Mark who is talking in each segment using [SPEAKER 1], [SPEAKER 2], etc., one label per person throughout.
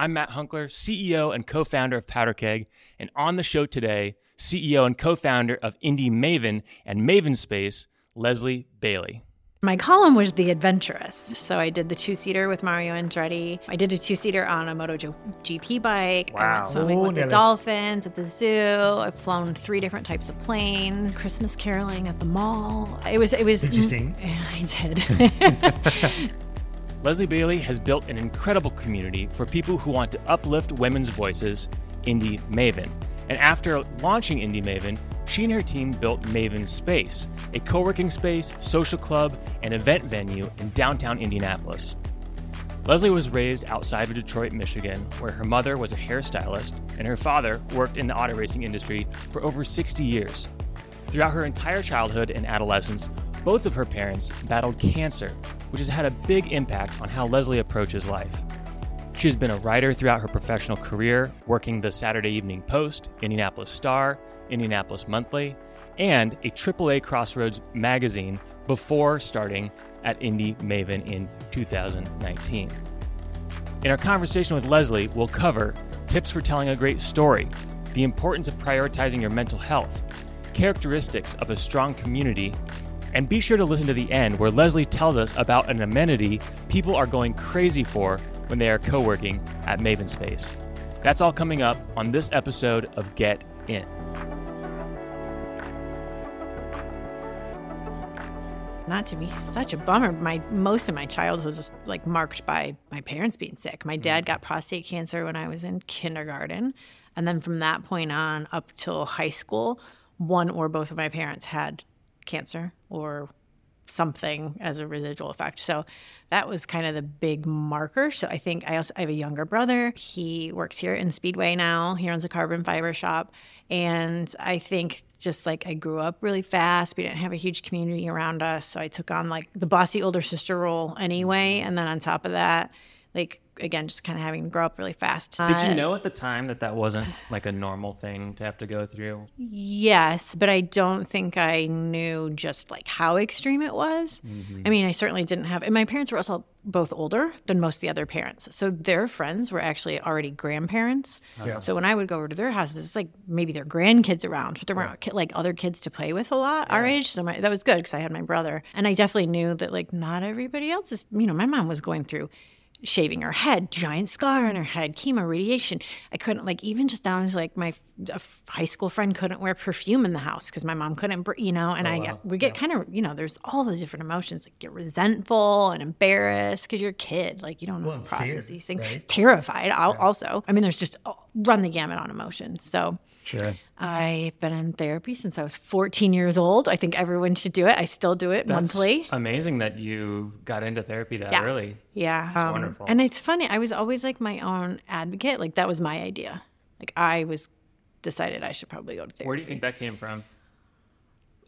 [SPEAKER 1] I'm Matt Hunckler, CEO and co founder of Powderkeg, and on the show today, CEO and co founder of Indy Maven and Maven Space, Leslie Bailey.
[SPEAKER 2] My column was The Adventurous. So I did the two seater with Mario Andretti. I did a two seater on a MotoGP bike.
[SPEAKER 1] Wow.
[SPEAKER 2] I went swimming
[SPEAKER 3] Oh,
[SPEAKER 2] with the dolphins at the zoo. I've flown three different types of planes. Christmas caroling at the mall. It was. It was.
[SPEAKER 3] Did you sing?
[SPEAKER 2] I did.
[SPEAKER 1] Leslie Bailey has built an incredible community for people who want to uplift women's voices, Indy Maven. And after launching Indy Maven, she and her team built Maven Space, a co working space, social club, and event venue in downtown Indianapolis. Leslie was raised outside of Detroit, Michigan, where her mother was a hairstylist and her father worked in the auto racing industry for over 60 years. Throughout her entire childhood and adolescence, both of her parents battled cancer, which has had a big impact on how Leslie approaches life. She has been a writer throughout her professional career, working the Saturday Evening Post, Indianapolis Star, Indianapolis Monthly, and a AAA Crossroads magazine before starting at Indy Maven in 2019. In our conversation with Leslie, we'll cover tips for telling a great story, the importance of prioritizing your mental health, characteristics of a strong community, and be sure to listen to the end where Leslie tells us about an amenity people are going crazy for when they are co working at Maven Space. That's all coming up on this episode of Get In.
[SPEAKER 2] Not to be such a bummer. My most of my childhood was like marked by my parents being sick. My dad mm-hmm. got prostate cancer when I was in kindergarten, and then from that point on up till high school, one or both of my parents had cancer or something as a residual effect. So that was kind of the big marker. So I think I also I have a younger brother. He works here in Speedway now. He runs a carbon fiber shop. And I think just like I grew up really fast. We didn't have a huge community around us. So I took on like the bossy older sister role anyway. And then on top of that, like again, just kind of having to grow up really fast.
[SPEAKER 1] Did you know at the time that that wasn't like a normal thing to have to go through?
[SPEAKER 2] Yes, but I don't think I knew just like how extreme it was. Mm-hmm. I mean, I certainly didn't have, and my parents were also both older than most of the other parents. So their friends were actually already grandparents. Uh-huh. Yeah. So when I would go over to their houses, it's like maybe their grandkids around, but there weren't ki- like other kids to play with a lot our age. So my, that was good because I had my brother. And I definitely knew that like not everybody else is, you know, my mom was going through shaving her head, giant scar on her head, chemo, radiation. I couldn't like even just down to like my high school friend couldn't wear perfume in the house because my mom couldn't, you know. And oh, I get we get kind of you know there's all the different emotions like get resentful and embarrassed because you're a kid like you don't know
[SPEAKER 3] Well,
[SPEAKER 2] how to process
[SPEAKER 3] fear,
[SPEAKER 2] these things.
[SPEAKER 3] right?
[SPEAKER 2] Terrified al- also. I mean there's just oh, run the gamut on emotions. So.
[SPEAKER 1] Sure.
[SPEAKER 2] I've been in therapy since I was 14 years old. I think everyone should do it. I still do it monthly.
[SPEAKER 1] amazing that you got into therapy that
[SPEAKER 2] Yeah.
[SPEAKER 1] early.
[SPEAKER 2] Yeah. um,
[SPEAKER 1] wonderful.
[SPEAKER 2] And it's funny. I was always like my own advocate. Like that was my idea. Like I was decided I should probably go to therapy.
[SPEAKER 1] Where do you think that came from?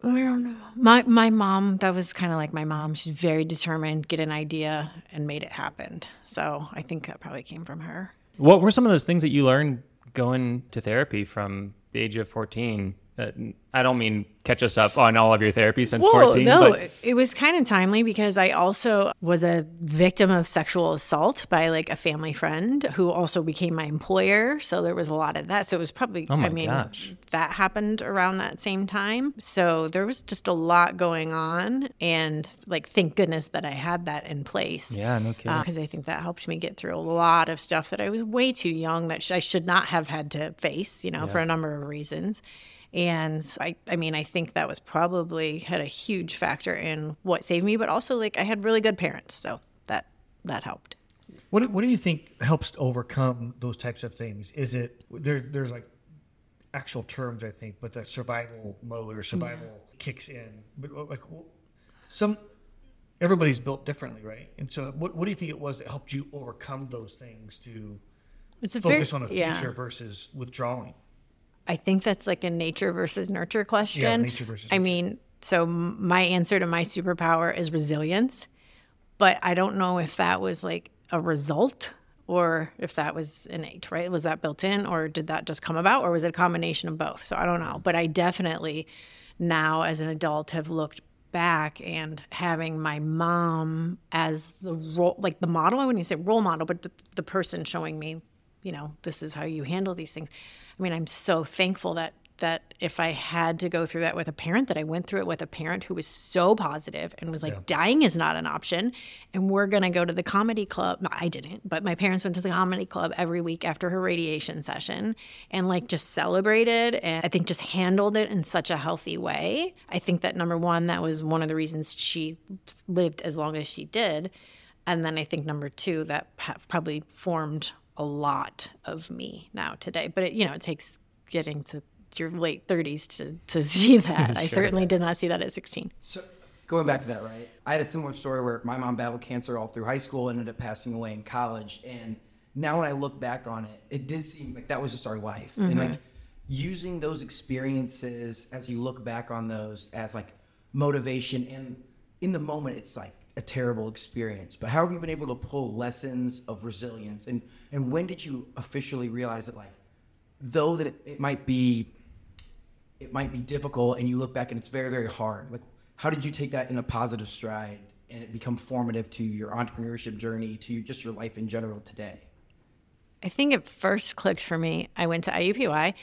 [SPEAKER 2] I don't know. My my mom, that was kind of like my mom. She's very determined, get an idea and made it happen. So I think that probably came from her.
[SPEAKER 1] What were some of those things that you learned going to therapy from the age of 14? Uh, I don't mean catch us up on all of your therapy since
[SPEAKER 2] Whoa,
[SPEAKER 1] 14.
[SPEAKER 2] no,
[SPEAKER 1] but
[SPEAKER 2] it- was kind of timely because I also was a victim of sexual assault by like a family friend who also became my employer. So there was a lot of that. So it was probably,
[SPEAKER 1] Oh my
[SPEAKER 2] I mean,
[SPEAKER 1] gosh.
[SPEAKER 2] that happened around that same time. So there was just a lot going on. And like, thank goodness that I had that in place.
[SPEAKER 1] yeah, no kidding.
[SPEAKER 2] Because I think that helped me get through a lot of stuff that I was way too young that sh- I should not have had to face, you know, for a number of reasons. And I, I mean, I think that was probably had a huge factor in what saved me, but also like I had really good parents, so that that helped.
[SPEAKER 3] What do- What do you think helps to overcome those types of things? Is it there? There's like actual terms, I think, but that survival mode or survival kicks in. But uh, like some, everybody's built differently, right? And so, what What do you think it was that helped you overcome those things to
[SPEAKER 2] It's a
[SPEAKER 3] focus
[SPEAKER 2] very,
[SPEAKER 3] on a
[SPEAKER 2] yeah.
[SPEAKER 3] future versus withdrawing?
[SPEAKER 2] I think that's like a nature versus nurture question.
[SPEAKER 3] Yeah, nature versus
[SPEAKER 2] I mean, so my answer to my superpower is resilience, but I don't know if that was like a result or if that was innate, right? Was that built in or did that just come about or was it a combination of both? So I don't know, but I definitely now as an adult have looked back and having my mom as the role like the model i wouldn't even say role model but the, the person showing me you know, this is how you handle these things. I mean, I'm so thankful that that if I had to go through that with a parent, that I went through it with a parent who was so positive and was like, yeah. dying is not an option. And we're going to go to the comedy club. No, I didn't, but my parents went to the comedy club every week after her radiation session and like just celebrated and I think just handled it in such a healthy way. I think that number one, that was one of the reasons she lived as long as she did. And then I think number two, that probably formed a lot of me now today. But it, you know, it takes getting to your late 30s to, to see that. sure. I certainly did not see that at 16.
[SPEAKER 4] So going back to that, right? I had a similar story where my mom battled cancer all through high school, ended up passing away in college, and now when I look back on it, it did seem like that was just our life, mm-hmm. and like using those experiences as you look back on those as like motivation, and in the moment, it's like a terrible experience. But how have you been able to pull lessons of resilience, and and when did you officially realize that like though that it, it might be it might be difficult and you look back and it's very very hard like how did you take that in a positive stride and it become formative to your entrepreneurship journey to just your life in general today
[SPEAKER 2] i think it first clicked for me i went to iupui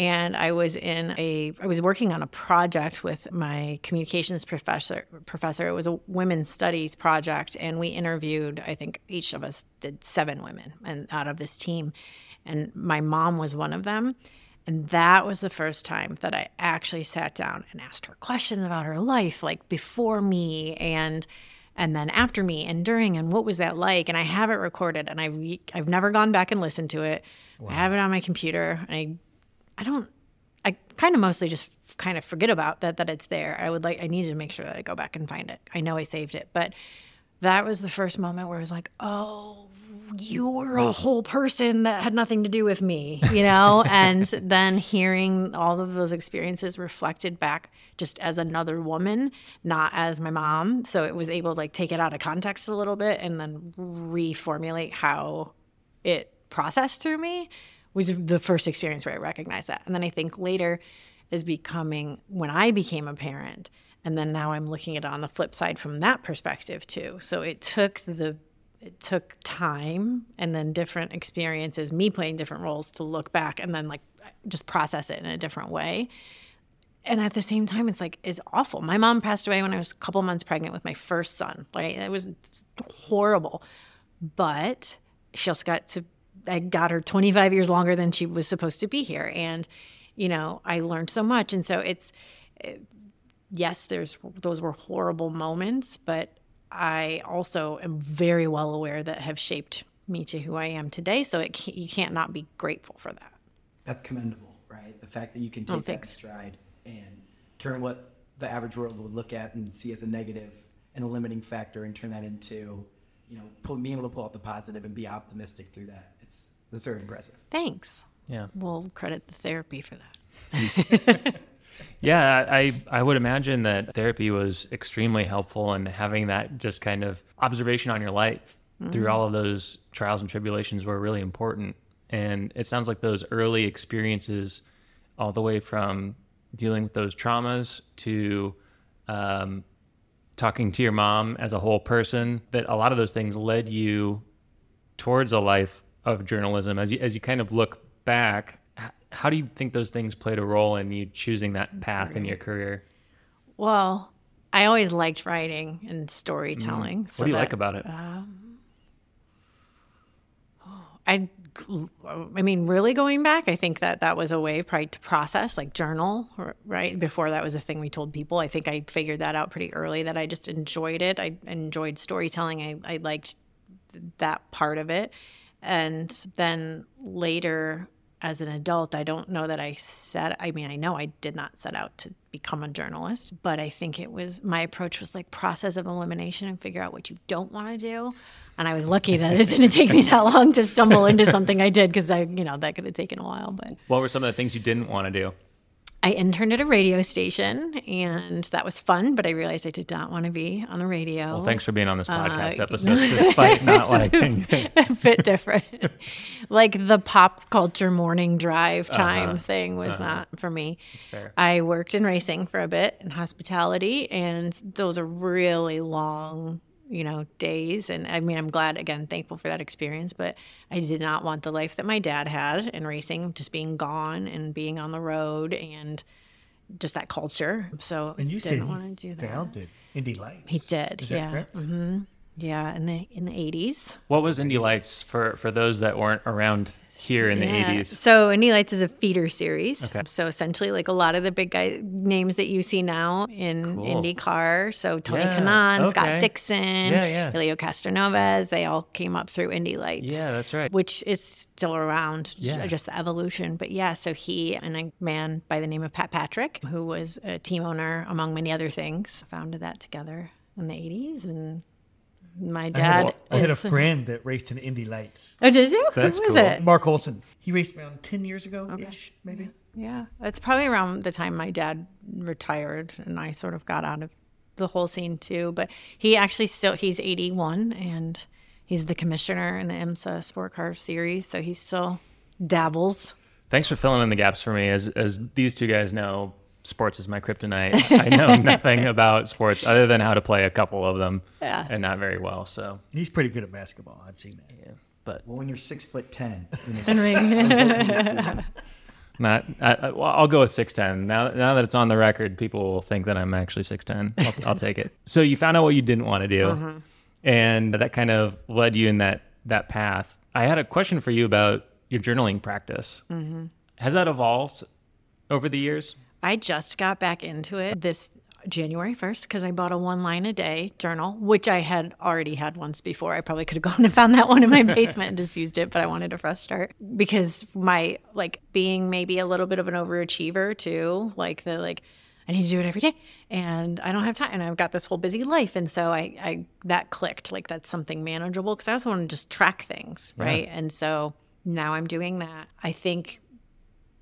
[SPEAKER 2] and I was in a I was working on a project with my communications professor professor. It was a women's studies project and we interviewed I think each of us did 7 women and out of this team and my mom was one of them. And that was the first time that I actually sat down and asked her questions about her life, like before me and and then after me and during and what was that like and i have it recorded and i've i've never gone back and listened to it wow. i have it on my computer and i i don't i kind of mostly just kind of forget about that that it's there i would like i needed to make sure that i go back and find it i know i saved it but that was the first moment where i was like oh you were a whole person that had nothing to do with me, you know? and then hearing all of those experiences reflected back just as another woman, not as my mom. So it was able to like take it out of context a little bit and then reformulate how it processed through me was the first experience where I recognized that. And then I think later is becoming when I became a parent. And then now I'm looking at it on the flip side from that perspective too. So it took the it took time and then different experiences, me playing different roles to look back and then like just process it in a different way. And at the same time, it's like, it's awful. My mom passed away when I was a couple months pregnant with my first son, right? It was horrible. But she also got to, I got her 25 years longer than she was supposed to be here. And, you know, I learned so much. And so it's, it, yes, there's, those were horrible moments, but I also am very well aware that have shaped me to who I am today. So it you can't not be grateful for that.
[SPEAKER 4] That's commendable, right? The fact that you can oh, take oh, that stride and turn what the average world would look at and see as a negative and a limiting factor and turn that into, you know, pull, being able to pull out the positive and be optimistic through that. It's it's very impressive.
[SPEAKER 2] Thanks.
[SPEAKER 1] Yeah.
[SPEAKER 2] We'll credit the therapy for that.
[SPEAKER 1] yeah, I I would imagine that therapy was extremely helpful and having that just kind of observation on your life mm-hmm. through all of those trials and tribulations were really important. And it sounds like those early experiences, all the way from dealing with those traumas to um, talking to your mom as a whole person, that a lot of those things led you towards a life of journalism. As you as you kind of look back, how do you think those things played a role in you choosing that path in your career?
[SPEAKER 2] Well, I always liked writing and storytelling.
[SPEAKER 1] Mm. So what do you that, like about it? Um,
[SPEAKER 2] I, I mean, really going back, I think that that was a way probably to process, like journal, right? Before that was a thing we told people. I think I figured that out pretty early that I just enjoyed it. I enjoyed storytelling. I, I liked that part of it. And then later, as an adult, I don't know that I set, I mean, I know I did not set out to become a journalist, but I think it was, my approach was like process of elimination and figure out what you don't want to do. And I was lucky that it didn't take me that long to stumble into something I did because I, you know, that could have taken a while. But
[SPEAKER 1] what were some of the things you didn't want to do?
[SPEAKER 2] I interned at a radio station and that was fun, but I realized I did not want to be on the radio.
[SPEAKER 1] Well, thanks for being on this uh, podcast uh, episode, despite not liking things.
[SPEAKER 2] a bit different. like the pop culture morning drive uh-huh. time uh-huh. thing was uh-huh. not for me.
[SPEAKER 1] That's fair.
[SPEAKER 2] I worked in racing for a bit in hospitality, and those are really long you know, days. And I mean, I'm glad, again, thankful for that experience, but I did not want the life that my dad had in racing, just being gone and being on the road and just that culture. So
[SPEAKER 3] And you
[SPEAKER 2] didn't want to do that.
[SPEAKER 3] founded Indy Lights.
[SPEAKER 2] He did,
[SPEAKER 3] Is that
[SPEAKER 2] yeah.
[SPEAKER 3] correct? Mm-hmm.
[SPEAKER 2] Yeah, in the in the 80s.
[SPEAKER 1] What was Indy Lights for for those that weren't around here in the 80s?
[SPEAKER 2] So Indy Lights is a feeder series.
[SPEAKER 1] Okay.
[SPEAKER 2] So essentially, like a lot of the big guy names that you see now in
[SPEAKER 1] Cool.
[SPEAKER 2] IndyCar. So Tony
[SPEAKER 1] Yeah,
[SPEAKER 2] Kanaan,
[SPEAKER 1] okay.
[SPEAKER 2] Scott Dixon,
[SPEAKER 1] Yeah, yeah.
[SPEAKER 2] Helio Castroneves, they all came up through Indy Lights.
[SPEAKER 1] Yeah, that's right.
[SPEAKER 2] Which is still around,
[SPEAKER 1] Yeah.
[SPEAKER 2] just the evolution. But yeah, so he and a man by the name of Pat Patrick, who was a team owner among many other things, founded that together in the 80s. And my
[SPEAKER 3] I had,
[SPEAKER 2] dad
[SPEAKER 3] I had a friend that raced in Indy Lights.
[SPEAKER 2] oh, did you?
[SPEAKER 1] That's
[SPEAKER 2] Who was
[SPEAKER 1] cool.
[SPEAKER 2] it?
[SPEAKER 3] Mark Olson. He raced around 10 years ago ish, maybe.
[SPEAKER 2] Yeah, it's probably around the time my dad retired and I sort of got out of the whole scene too. But he actually still he's 81 and he's the commissioner in the IMSA Sport Car Series, so he still dabbles.
[SPEAKER 1] Thanks for filling in the gaps for me. As as these two guys know, sports is my kryptonite. I know nothing about sports other than how to play a couple of them,
[SPEAKER 2] Yeah.
[SPEAKER 1] and not very well. So,
[SPEAKER 3] He's pretty good at basketball. I've seen that.
[SPEAKER 1] yeah. but
[SPEAKER 4] Well, when you're six foot ten, you know,
[SPEAKER 1] not. I, I, well, I'll go with six ten. Now, now that it's on the record, people will think that I'm actually six ten. I'll, I'll take it. So you found out what you didn't want to do, mm-hmm. and that kind of led you in that that path. I had a question for you about your journaling practice. Mm-hmm. Has that evolved over the years?
[SPEAKER 2] I just got back into it this January 1st because I bought a one line a day journal, which I had already had once before. I probably could have gone and found that one in my basement and just used it, but I wanted a fresh start because my like being maybe a little bit of an overachiever too, like the like I need to do it every day and I don't have time and I've got this whole busy life and so I I that clicked like that's something manageable because I also want to just track things, right? And so now I'm doing that. I think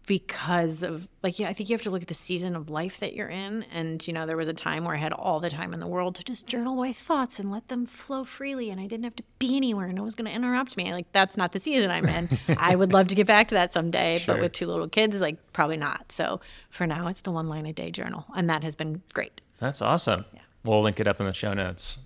[SPEAKER 2] because of like yeah i think you have to look at the season of life that you're in and you know there was a time where i had all the time in the world to just journal my thoughts and let them flow freely and i didn't have to be anywhere and no one's going to interrupt me like that's not the season i'm in i would love to get back to that someday
[SPEAKER 1] Sure.
[SPEAKER 2] but with two little kids like probably not so for now it's the one line a day journal and that has been great
[SPEAKER 1] That's awesome. Yeah. We'll link it up in the show notes.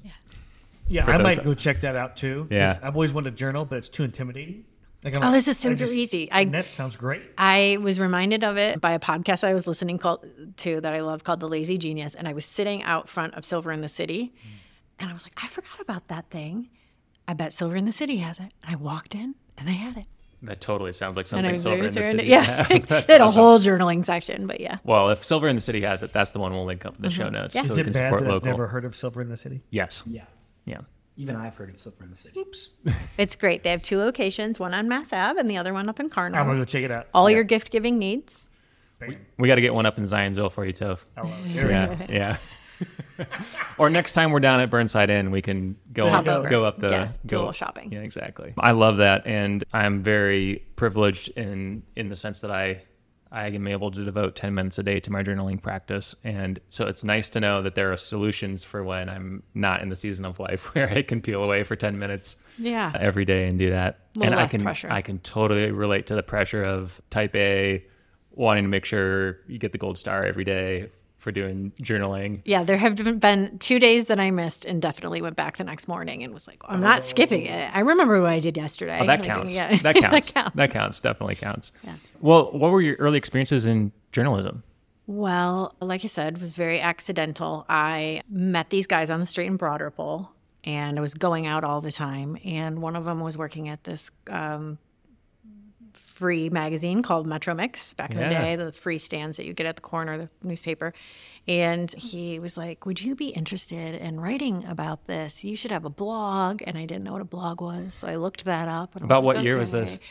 [SPEAKER 3] Yeah,
[SPEAKER 1] For
[SPEAKER 3] I might
[SPEAKER 1] that-
[SPEAKER 3] go check that out too.
[SPEAKER 1] Yeah.
[SPEAKER 3] I've always wanted to journal, but it's too intimidating. Like,
[SPEAKER 2] Oh, this is so
[SPEAKER 3] I just-
[SPEAKER 2] easy. I-
[SPEAKER 3] that sounds great.
[SPEAKER 2] I was reminded of it by a podcast I was listening called, to that I love called The Lazy Genius. And I was sitting out front of Silver in the City mm. and I was like, I forgot about that thing. I bet Silver in the City has it. And I walked in and they had it.
[SPEAKER 1] That totally sounds like something
[SPEAKER 2] I
[SPEAKER 1] Silver in the
[SPEAKER 2] surrendered.
[SPEAKER 1] City.
[SPEAKER 2] Yeah.
[SPEAKER 1] That's
[SPEAKER 2] they had a whole journaling section, but yeah.
[SPEAKER 1] Well, if Silver in the City has it, that's the one we'll link up in the show mm-hmm. notes
[SPEAKER 2] Yeah.
[SPEAKER 1] so
[SPEAKER 3] Is
[SPEAKER 1] we
[SPEAKER 3] it
[SPEAKER 1] can
[SPEAKER 3] bad
[SPEAKER 1] support
[SPEAKER 3] that I've
[SPEAKER 1] local.
[SPEAKER 3] never heard of Silver in the City?
[SPEAKER 1] Yes.
[SPEAKER 4] yeah.
[SPEAKER 1] Yeah.
[SPEAKER 4] Even I've heard of Silver in the City. Oops.
[SPEAKER 2] It's great. They have two locations, one on Mass Ave and the other one up in
[SPEAKER 3] I'm
[SPEAKER 2] Carmel.
[SPEAKER 3] gonna go check it out.
[SPEAKER 2] All your gift giving needs.
[SPEAKER 3] Bam.
[SPEAKER 1] We got to get one up in Zionsville for you, Toph.
[SPEAKER 3] I love it. We.
[SPEAKER 1] Yeah. Yeah. or next time we're down at Burnside Inn, we can go
[SPEAKER 2] Hop
[SPEAKER 1] up,
[SPEAKER 2] over.
[SPEAKER 1] go up the
[SPEAKER 2] Yeah,
[SPEAKER 1] go,
[SPEAKER 2] little shopping.
[SPEAKER 1] Yeah, exactly. I love that, and I'm very privileged in in the sense that I I am able to devote 10 minutes a day to my journaling practice, and so it's nice to know that there are solutions for when I'm not in the season of life where I can peel away for 10 minutes
[SPEAKER 2] Yeah.
[SPEAKER 1] every day and do that. And
[SPEAKER 2] less
[SPEAKER 1] I can
[SPEAKER 2] pressure.
[SPEAKER 1] I can totally relate to the pressure of type A wanting to make sure you get the gold star every day for doing journaling.
[SPEAKER 2] Yeah, there have been two days that I missed and definitely went back the next morning and was like, I'm not skipping it. I remember what I did yesterday.
[SPEAKER 1] Oh, that
[SPEAKER 2] Like,
[SPEAKER 1] counts.
[SPEAKER 2] yeah.
[SPEAKER 1] That counts.
[SPEAKER 2] counts.
[SPEAKER 1] that counts. Definitely counts.
[SPEAKER 2] Yeah.
[SPEAKER 1] Well, what were your early experiences in journalism?
[SPEAKER 2] Well, like I said, was very accidental. I met these guys on the street in Broad Ripple, and I was going out all the time. And one of them was working at this um, free magazine called Metro Mix back in the day, the free stands that you get at the corner of the newspaper. And he was like, Would you be interested in writing about this? You should have a blog. And I didn't know what a blog was. So I looked that up. And
[SPEAKER 1] About
[SPEAKER 2] like,
[SPEAKER 1] what year was this?
[SPEAKER 2] "Okay."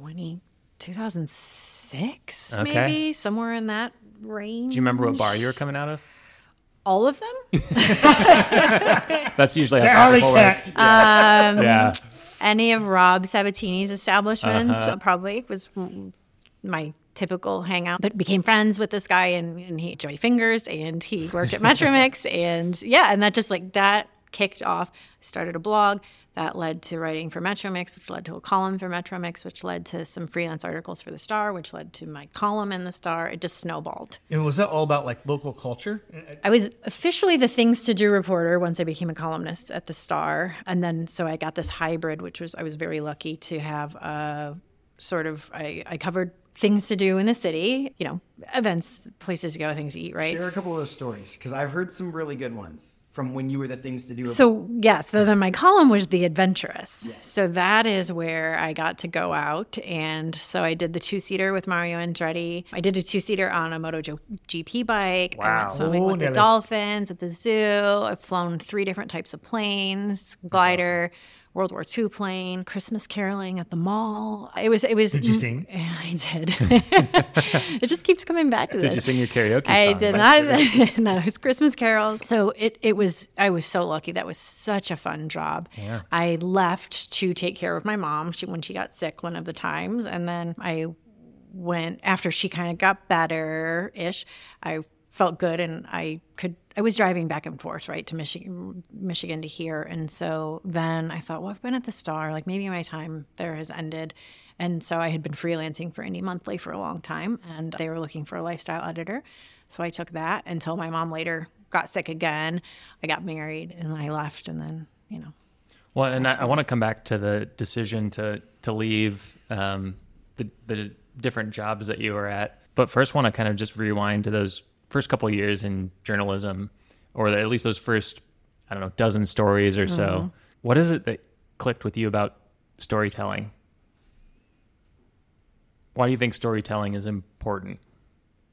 [SPEAKER 2] 20, 2006,
[SPEAKER 1] Okay.
[SPEAKER 2] maybe somewhere in that range.
[SPEAKER 1] Do you remember what bar you were coming out of?
[SPEAKER 2] All of them?
[SPEAKER 1] That's usually
[SPEAKER 3] The
[SPEAKER 1] how
[SPEAKER 3] Alley
[SPEAKER 1] Bar
[SPEAKER 3] Cat.
[SPEAKER 1] works.
[SPEAKER 2] Um,
[SPEAKER 1] yeah.
[SPEAKER 2] Any of Rob Sabatini's establishments
[SPEAKER 1] Uh-huh.
[SPEAKER 2] probably was my typical hangout. But became friends with this guy, and, and he Joey Fingers, and he worked at Metromix, and yeah, and that just like that kicked off. Started a blog. That led to writing for Metro Mix, which led to a column for Metro Mix, which led to some freelance articles for the Star, which led to my column in the Star. It just snowballed.
[SPEAKER 3] And was that all about like local culture?
[SPEAKER 2] I was officially the things to do reporter once I became a columnist at the Star. And then so I got this hybrid, which was I was very lucky to have a sort of I, I covered things to do in the city, you know, events, places to go, things to eat, right?
[SPEAKER 4] Share a couple of those stories because I've heard some really good ones from when you were the things to do.
[SPEAKER 2] So yes, so then my column was the adventurous. Yes. So that is where I got to go out, and so I did the two seater with Mario Andretti. I did a two seater on a MotoGP bike. Wow. I went swimming with the dolphins at the zoo. I've flown three different types of planes, glider. Awesome. World War II plane, Christmas caroling at the mall. It was, it was.
[SPEAKER 3] Did you sing?
[SPEAKER 2] I did. it just keeps coming back to that.
[SPEAKER 1] did
[SPEAKER 2] this.
[SPEAKER 1] you sing your karaoke
[SPEAKER 2] I did not. no, it was Christmas carols. So it, it was, I was so lucky. That was such a fun job.
[SPEAKER 1] Yeah.
[SPEAKER 2] I left to take care of my mom she, when she got sick one of the times. And then I went, after she kind of got better ish, I felt good and I could I was driving back and forth right to Michigan Michigan to here. And so then I thought well I've been at the Star like maybe my time there has ended. And so I had been freelancing for Indy Monthly for a long time and they were looking for a lifestyle editor. So I took that until my mom later got sick again. I got married and I left and then you know.
[SPEAKER 1] Well and I, I want to come back to the decision to to leave um, the the different jobs that you were at. But first want to kind of just rewind to those first couple years in journalism, or at least those first, I don't know, dozen stories or so. Mm-hmm. What is it that clicked with you about storytelling? Why do you think storytelling is important?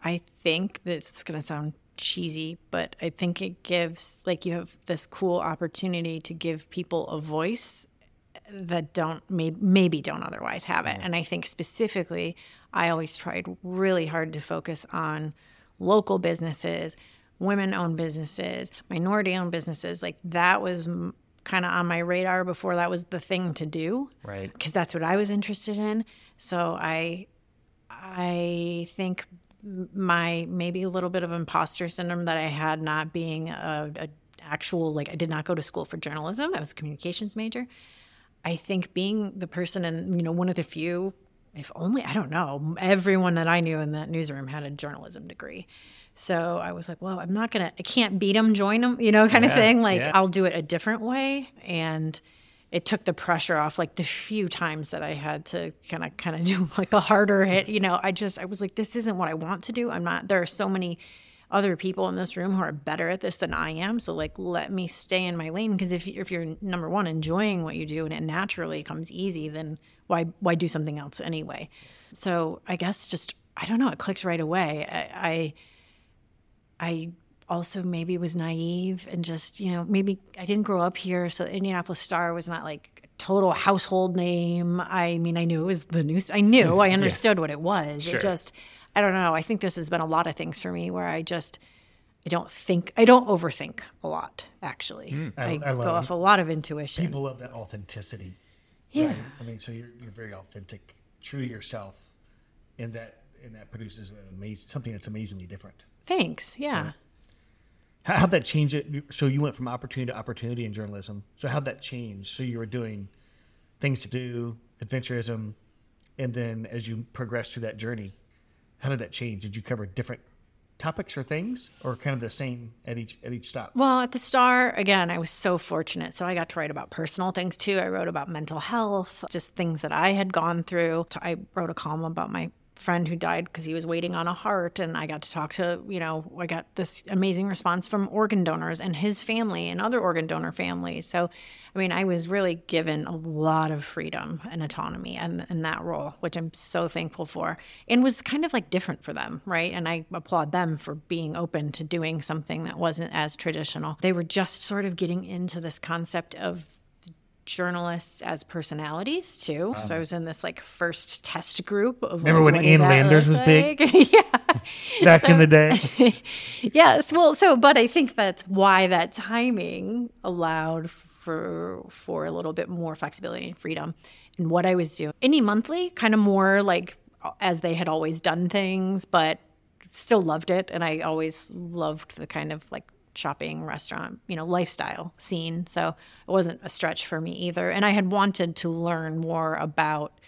[SPEAKER 2] I think this is going to sound cheesy, but I think it gives, like, you have this cool opportunity to give people a voice that don't may, maybe don't otherwise have it. And I think specifically, I always tried really hard to focus on local businesses, women owned businesses, minority owned businesses. Like that was m- kind of on my radar before that was the thing to do.
[SPEAKER 1] Right.
[SPEAKER 2] Because that's what I was interested in. So I, I think my maybe a little bit of imposter syndrome that I had not being a, a actual like I did not go to school for journalism. I was a communications major. I think being the person and you know one of the few if only I don't know. Everyone that I knew in that newsroom had a journalism degree. So I was like, well, I'm not gonna, I can't beat them, join them, you know, kind yeah, of thing. Like yeah. I'll do it a different way. And it took the pressure off. Like the few times that I had to kind of, kind of do like a harder hit, you know, I just, I was like, this isn't what I want to do. I'm not. There are so many other people in this room who are better at this than I am. So like, let me stay in my lane. Because if if you're number one enjoying what you do and it naturally comes easy, then why why do something else anyway? So I guess just I don't know. It clicked right away. I, I, I also maybe was naive and just you know maybe I didn't grow up here, so Indianapolis Star was not like a total household name. I mean, I knew it was the news. I knew I understood yeah. what it was. Sure. It just I don't know. I think this has been a lot of things for me where I just I don't think I don't overthink a lot. Actually, mm, I, I, I go off a lot of intuition.
[SPEAKER 3] People love that authenticity.
[SPEAKER 2] Yeah. Right?
[SPEAKER 3] I mean, so you're you're very authentic, true to yourself, and that and that produces amazing something that's amazingly different.
[SPEAKER 2] Thanks. Yeah. yeah.
[SPEAKER 3] How, how'd that change it? So you went from opportunity to opportunity in journalism. So how'd that change? So you were doing things to do, adventurism, and then as you progressed through that journey, how did that change? Did you cover different topics or things or kind of the same at each at each stop?
[SPEAKER 2] Well at the star again i was so fortunate. So i got to write about personal things too. I wrote about mental health just things that i had gone through. I wrote a column about my friend who died because he was waiting on a heart and i got to talk to you know i got this amazing response from organ donors and his family and other organ donor families. So i mean i was really given a lot of freedom and autonomy in, in that role which i'm so thankful for and was kind of like different for them right? And i applaud them for being open to doing something that wasn't as traditional. They were just sort of getting into this concept of journalists as personalities too. Um, so I was in this like first test group of
[SPEAKER 3] Remember
[SPEAKER 2] like,
[SPEAKER 3] when Ann Landers was
[SPEAKER 2] like?
[SPEAKER 3] big?
[SPEAKER 2] yeah.
[SPEAKER 3] Back
[SPEAKER 2] so,
[SPEAKER 3] in the day.
[SPEAKER 2] yes. Well, so but I think that's why that timing allowed for for a little bit more flexibility and freedom in what I was doing. Indy Monthly, kind of more like as they had always done things, but still loved it and I always loved the kind of like shopping, restaurant, you know, lifestyle scene. So it wasn't a stretch for me either. And I had wanted to learn more about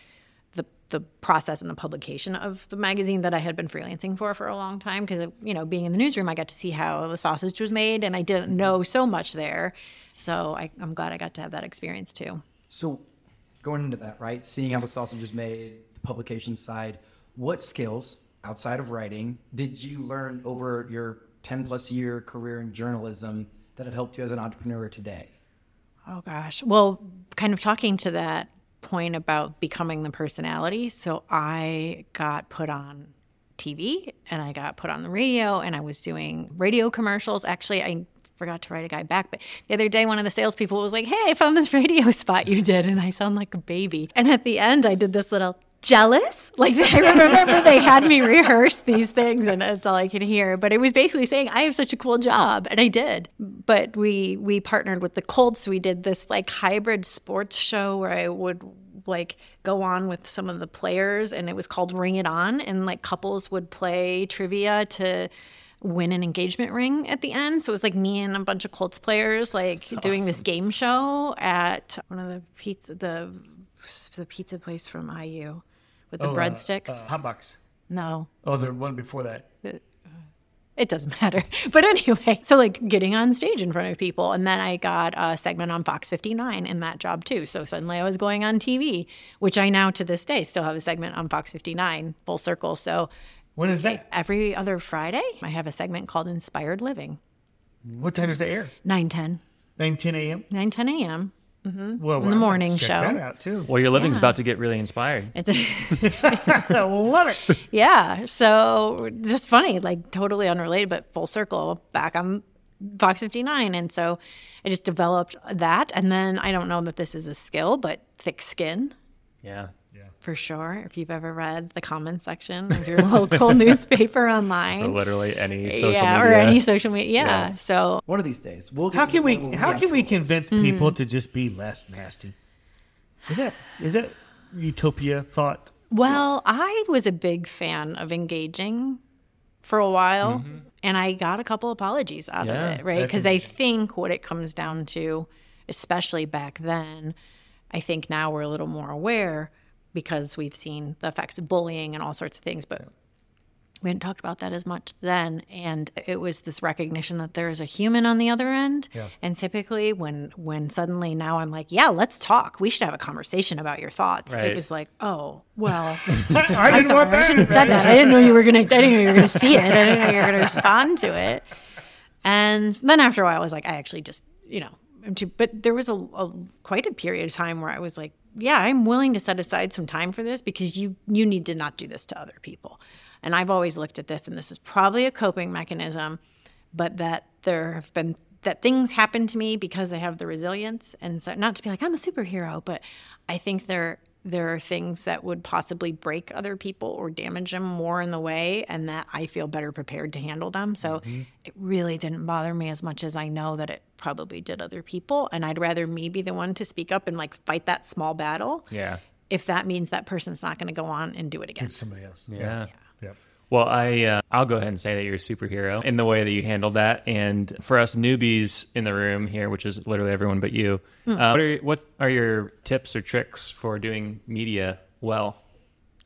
[SPEAKER 2] the the process and the publication of the magazine that I had been freelancing for for a long time because you know being in the newsroom I got to see how the sausage was made and I didn't know so much there so I, I'm glad I got to have that experience too.
[SPEAKER 4] So, going into that, right? Seeing how the sausage is made, the publication side, what skills outside of writing did you learn over your 10 plus year career in journalism that have helped you as an entrepreneur today?
[SPEAKER 2] Oh gosh. Well, kind of talking to that point about becoming the personality. So I got put on TV and I got put on the radio and I was doing radio commercials. Actually, I forgot to write a guy back, but the other day one of the salespeople was like, Hey, I found this radio spot you did and I sound like a baby. And at the end I did this little jealous. Like I remember they had me rehearse these things and that's all I could hear. But it was basically saying I have such a cool job and I did. But we we partnered with the Colts. We did this like hybrid sports show where I would like go on with some of the players and it was called Ring It On and like couples would play trivia to win an engagement ring at the end. So it was like me and a bunch of Colts players like
[SPEAKER 3] That's
[SPEAKER 2] doing this game show at one of the pizza the the pizza place from IU with the
[SPEAKER 3] Oh, uh,
[SPEAKER 2] breadsticks.
[SPEAKER 3] Uh, hot box.
[SPEAKER 2] no,
[SPEAKER 3] Oh, the one before that.
[SPEAKER 2] it doesn't matter. But anyway, so like getting on stage in front of people. And then I got a segment on Fox 59 in that job too. So suddenly I was going on TV, which I now to this day still have a segment on Fox 59, full circle. So
[SPEAKER 3] When is that?
[SPEAKER 2] every other Friday, I have a segment called Inspired Living,
[SPEAKER 3] What time does it air?
[SPEAKER 2] 9 10,
[SPEAKER 3] 9, 10 a.m.
[SPEAKER 2] 9 10 a.m. Mm-hmm.
[SPEAKER 3] Well,
[SPEAKER 2] In the morning
[SPEAKER 3] check
[SPEAKER 2] show.
[SPEAKER 3] that out too.
[SPEAKER 1] Well, your living's
[SPEAKER 2] Yeah.
[SPEAKER 1] about to get really inspired.
[SPEAKER 2] It's
[SPEAKER 3] I love it.
[SPEAKER 2] yeah. So just funny, like totally unrelated, but full circle back on Fox 59. And so I just developed that. And then I don't know that this is a skill, but thick skin
[SPEAKER 1] Yeah.
[SPEAKER 2] For sure. If you've ever read the comment section of your local newspaper
[SPEAKER 1] Or
[SPEAKER 2] online.
[SPEAKER 1] literally any social
[SPEAKER 2] yeah,
[SPEAKER 1] media.
[SPEAKER 2] or any social media. Yeah.
[SPEAKER 1] Yeah.
[SPEAKER 2] So
[SPEAKER 4] One of these days, we'll get
[SPEAKER 3] How can we? How
[SPEAKER 4] have
[SPEAKER 3] can we
[SPEAKER 4] tools.
[SPEAKER 3] convince
[SPEAKER 2] Mm-hmm.
[SPEAKER 3] people to just be less nasty? Is that is that utopia thought?
[SPEAKER 2] Well, I was a big fan of engaging for a while, and I got a couple apologies out
[SPEAKER 1] Yeah,
[SPEAKER 2] of it, right? Because I think what it comes down to, especially back then, I think now we're a little more aware because we've seen the effects of bullying and all sorts of things, but we hadn't talked about that as much then and it was this recognition that there is a human on the other end
[SPEAKER 3] Yeah.
[SPEAKER 2] and typically when when suddenly now i'm like yeah let's talk we should have a conversation about your thoughts
[SPEAKER 1] Right.
[SPEAKER 2] it was like oh well
[SPEAKER 3] I
[SPEAKER 2] I'm
[SPEAKER 3] didn't
[SPEAKER 2] sorry,
[SPEAKER 3] want
[SPEAKER 2] I shouldn't have said that. I didn't know you were gonna. I didn't know you were gonna see it. I didn't know you were gonna respond to it. And then after a while, I was like, I actually just, you know, I'm too. But there was a, a quite a period of time where I was like, yeah, I'm willing to set aside some time for this because you you need to not do this to other people. And I've always looked at this, and this is probably a coping mechanism, but that there have been that things happen to me because I have the resilience, and so not to be like I'm a superhero, but I think there there are things that would possibly break other people or damage them more in the way, and that I feel better prepared to handle them. So mm-hmm. it really didn't bother me as much as I know that it probably did other people, and I'd rather me be the one to speak up and like fight that small battle.
[SPEAKER 1] Yeah.
[SPEAKER 2] If that means that person's not going to go on and do it again.
[SPEAKER 3] It's somebody else.
[SPEAKER 1] Yeah.
[SPEAKER 3] Yep.
[SPEAKER 1] Well, I uh, I'll go ahead and say that you're a superhero in the way that you handled that. And for us newbies in the room here, which is literally everyone but you, uh, what are what are your tips or tricks for doing media well?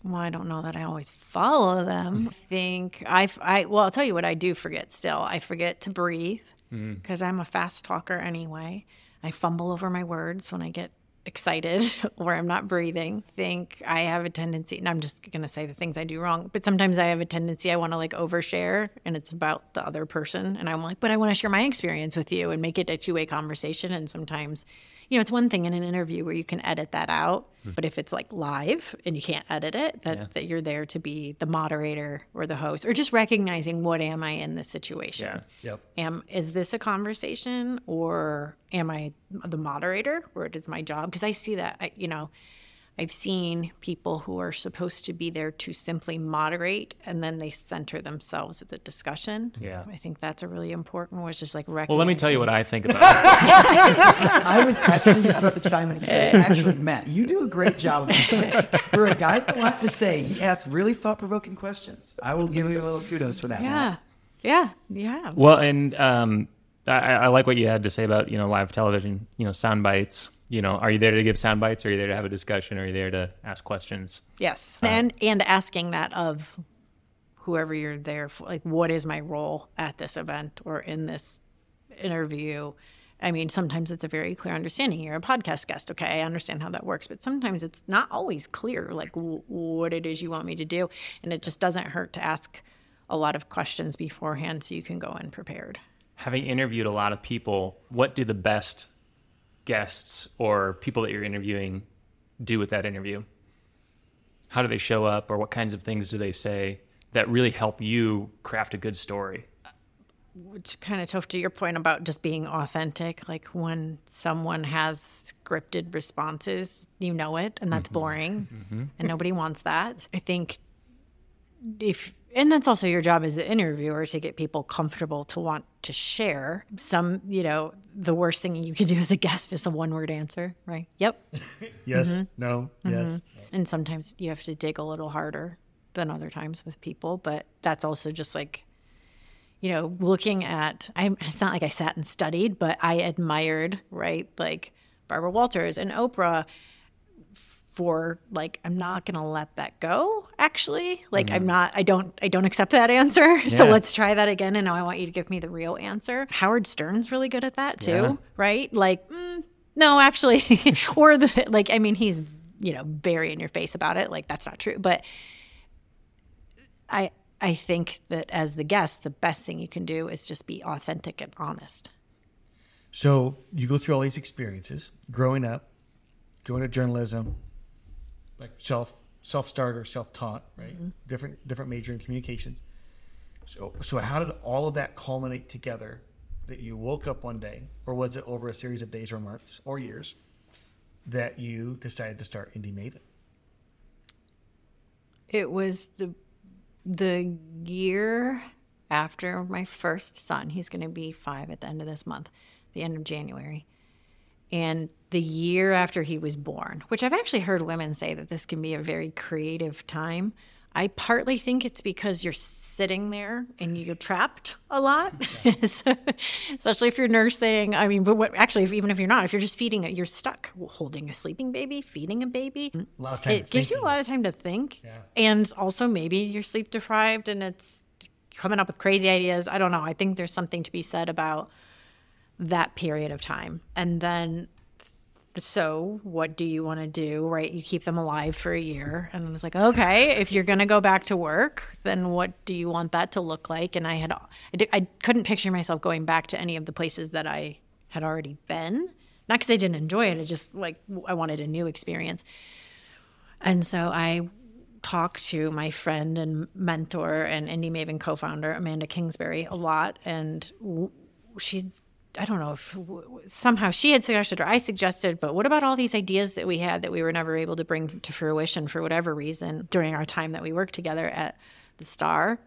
[SPEAKER 2] Well, I don't know that I always follow them. I think I, I, well, I'll tell you what I do forget still. I forget to breathe because I'm a fast talker anyway. I fumble over my words when I get excited or I'm not breathing. think I have a tendency, and I'm just going to say the things I do wrong, but sometimes I have a tendency I want to like overshare and it's about the other person. And I'm like, but I want to share my experience with you and make it a two way conversation. And sometimes, you know, it's one thing in an interview where you can edit that out, hmm. but if it's like live and you can't edit it, that, that you're there to be the moderator or the host or just recognizing what am I in this situation?
[SPEAKER 1] Yeah.
[SPEAKER 3] Yep.
[SPEAKER 2] am is this a conversation or am i the moderator or it is my job because i see that I, you know i've seen people who are supposed to be there to simply moderate and then they center themselves at the discussion
[SPEAKER 1] Yeah.
[SPEAKER 2] i think that's a really important one it's just like
[SPEAKER 1] Well, let me tell you what I think about it.
[SPEAKER 4] I was actually just about to chime in and say, actually, Matt, you do a great job of. For a guy with a lot to say, he asks really thought provoking questions. I will give you a little kudos for that.
[SPEAKER 2] yeah
[SPEAKER 4] Matt.
[SPEAKER 2] yeah yeah
[SPEAKER 1] Well, and um, I, I like what you had to say about you know live television. You know, sound bites. You know, are you there to give sound bites? Are you there to have a discussion? Are you there to ask questions?
[SPEAKER 2] Yes, uh, and and asking that of whoever you're there for, like, what is my role at this event or in this interview? I mean, sometimes it's a very clear understanding. You're a podcast guest, okay? I understand how that works, but sometimes it's not always clear, like w- what it is you want me to do, and it just doesn't hurt to ask a lot of questions beforehand so you can go in prepared.
[SPEAKER 1] Having interviewed a lot of people, what do the best guests or people that you're interviewing do with that interview? How do they show up, or what kinds of things do they say that really help you craft a good story?
[SPEAKER 2] It's kind of tough to your point about just being authentic. Like when someone has scripted responses, you know it, and that's mm-hmm. boring, mm-hmm. and nobody wants that. I think if and that's also your job as an interviewer to get people comfortable to want to share some you know the worst thing you can do as a guest is a one word answer right yep
[SPEAKER 3] Yes. Mm-hmm. No. Mm-hmm. Yes.
[SPEAKER 2] and sometimes you have to dig a little harder than other times with people but that's also just like you know looking at i'm it's not like i sat and studied but i admired right like barbara walters and oprah for like i'm not to let that go actually. Like i'm not i don't i don't accept that answer. So let's try that again and now i want you to give me the real answer. Howard stern's really good at that too
[SPEAKER 1] Yeah.
[SPEAKER 2] right? Like mm, no actually. Or the like i mean he's you know very in your face about it. Like that's not true. But i i think that as the guest the best thing you can do is just be authentic and honest.
[SPEAKER 3] So you go through all these experiences growing up, going to journalism, like self self starter, self taught, right? Mm-hmm. Different different major in communications. So so how did all of that culminate together that you woke up one day, or was it over a series of days or months or years, that you decided to start Indy Maven?
[SPEAKER 2] It was the the year after my first son. He's going to be five at the end of this month, the end of January. And the year after he was born, which I've actually heard women say that this can be a very creative time. I partly think it's because you're sitting there and you're trapped a lot, So- especially if you're nursing. I mean, but what, actually, if, even if you're not, if you're just feeding it, you're stuck holding a sleeping baby, feeding a baby
[SPEAKER 3] A lot of time.
[SPEAKER 2] it gives you a lot of time to think and also maybe you're sleep deprived and it's coming up with crazy ideas i don't know i think there's something to be said about that period of time and then so what do you want to do right? You keep them alive for a year and i was like okay if you're going to go back to work then what do you want that to look like? And i had I, did, I couldn't picture myself going back to any of the places that i had already been. Not because i didn't enjoy it i just like i wanted a new experience. And so I talked to my friend and mentor and Indy Maven co-founder Amanda Kingsbury a lot, and she, I don't know if w- somehow she had suggested or I suggested, but what about all these ideas that we had that we were never able to bring to fruition for whatever reason during our time that we worked together at the Star,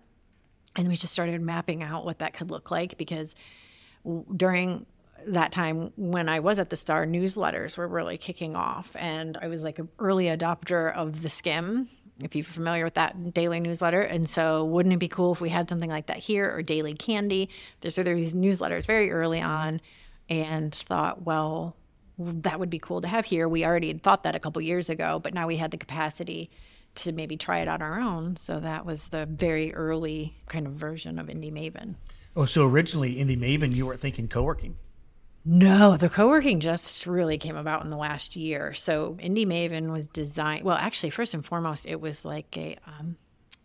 [SPEAKER 2] and we just started mapping out what that could look like because w- during that time when I was at the Star, newsletters were really kicking off, and I was like an early adopter of the Skimm. If you're familiar with that daily newsletter, and so wouldn't it be cool if we had something like that here or Daily Candy? There's so there were these newsletters very early on, and thought, well, that would be cool to have here. We already had thought that a couple years ago, but now we had the capacity to maybe try it on our own. So that was the very early kind of version of Indy Maven.
[SPEAKER 3] Oh, so originally Indy Maven, you were thinking co-working.
[SPEAKER 2] No, the co-working just really came about in the last year. So Indy Maven was designed. Well, actually, first and foremost, it was like a um,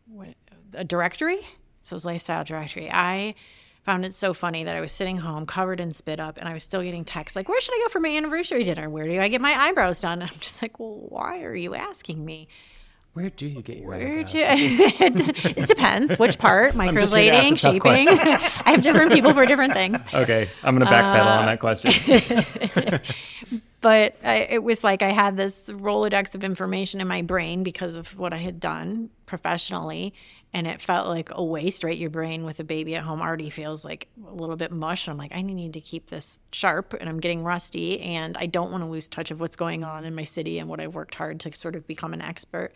[SPEAKER 2] what, a directory. So it was lifestyle directory. I found it so funny that I was sitting home covered in spit up, and I was still getting texts like, "Where should I go for my anniversary dinner? Where do I get my eyebrows done?" And I'm just like, "Well, why are you asking me?"
[SPEAKER 1] Where do you get your
[SPEAKER 2] Where do it depends which part
[SPEAKER 1] just here to ask
[SPEAKER 2] microblading shaping i have different people for different things
[SPEAKER 1] Okay, I'm gonna backpedal
[SPEAKER 2] Uh,
[SPEAKER 1] on that question.
[SPEAKER 2] but I, it was like I had this Rolodex of information in my brain because of what I had done professionally. And it felt like a waste, right? Your brain with a baby at home already feels like a little bit mush. I'm like, I need to keep this sharp and I'm getting rusty and I don't want to lose touch of what's going on in my city and what I've worked hard to sort of become an expert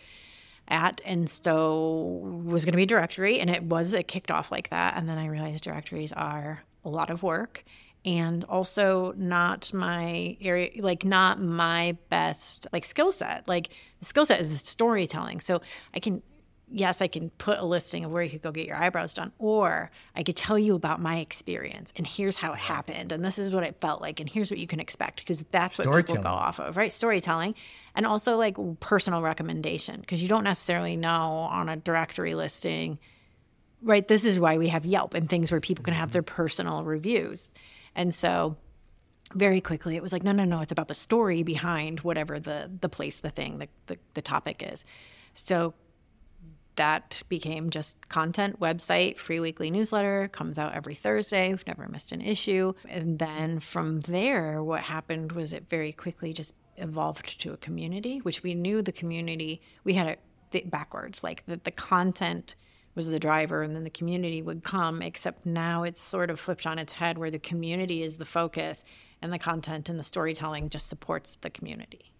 [SPEAKER 2] at. And so was going to be directory and it was, it kicked off like that. And then I realized directories are a lot of work and also not my area like not my best like skill set like the skill set is storytelling so i can yes i can put a listing of where you could go get your eyebrows done or i could tell you about my experience and here's how it happened and this is what it felt like and here's what you can expect because that's what people go off of right? Storytelling and also like personal recommendation because you don't necessarily know on a directory listing right this is why we have yelp and things where people can have mm-hmm. their personal reviews and so very quickly it was like no no no it's about the story behind whatever the the place the thing the, the, the topic is. So that became just content. Website free weekly newsletter comes out every thursday. We've never missed an issue. And then from there what happened was it very quickly just evolved to a community which we knew the community we had it th- backwards like the, the content was the driver and then the community would come except now it's sort of flipped on its head where the community is the focus and the content and the storytelling just supports the community.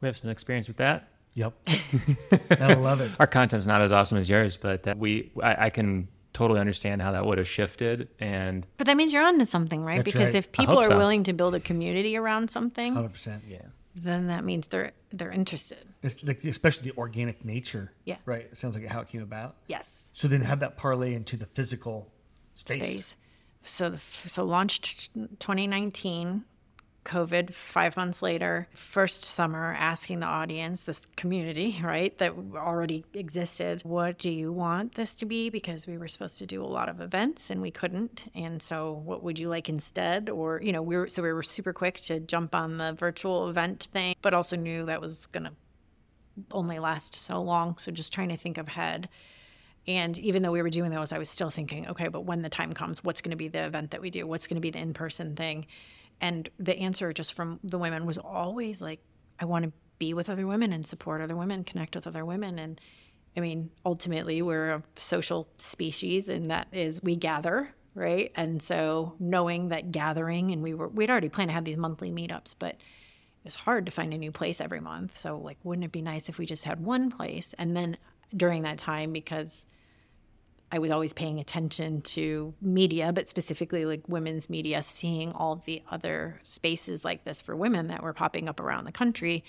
[SPEAKER 1] We have some experience with that.
[SPEAKER 3] Yep. I love it.
[SPEAKER 1] Our content's not as awesome as yours, but uh, we I, I can totally understand how that would have shifted. And
[SPEAKER 2] but that means you're onto something right
[SPEAKER 3] That's
[SPEAKER 2] because
[SPEAKER 3] right.
[SPEAKER 2] if people are
[SPEAKER 1] so.
[SPEAKER 2] willing to build a community around something
[SPEAKER 3] 100%.
[SPEAKER 1] yeah,
[SPEAKER 2] then that means they're they're interested
[SPEAKER 3] It's like, especially the organic nature.
[SPEAKER 2] Yeah.
[SPEAKER 3] Right. It sounds like how it came about.
[SPEAKER 2] yes
[SPEAKER 3] So then have that parlay into the physical space.
[SPEAKER 2] space. So the so launched 2019, COVID five months later, first summer, asking the audience, this community, right, that already existed, what do you want this to be? Because we were supposed to do a lot of events and we couldn't. And so what would you like instead? Or, you know, we were so we were super quick to jump on the virtual event thing, but also knew that was gonna only last so long. So just trying to think ahead. And even though we were doing those, I was still thinking, okay, but when the time comes, what's going to be the event that we do? What's going to be the in person thing? And the answer just from the women was always like, I want to be with other women and support other women, connect with other women. And I mean, ultimately, we're a social species, and that is we gather, right? And so knowing that gathering, and we were, we'd already planned to have these monthly meetups, but it's hard to find a new place every month. So, like, wouldn't it be nice if we just had one place? And then during that time, because I was always paying attention to media, but specifically like women's media, seeing all the other spaces like this for women that were popping up around the country,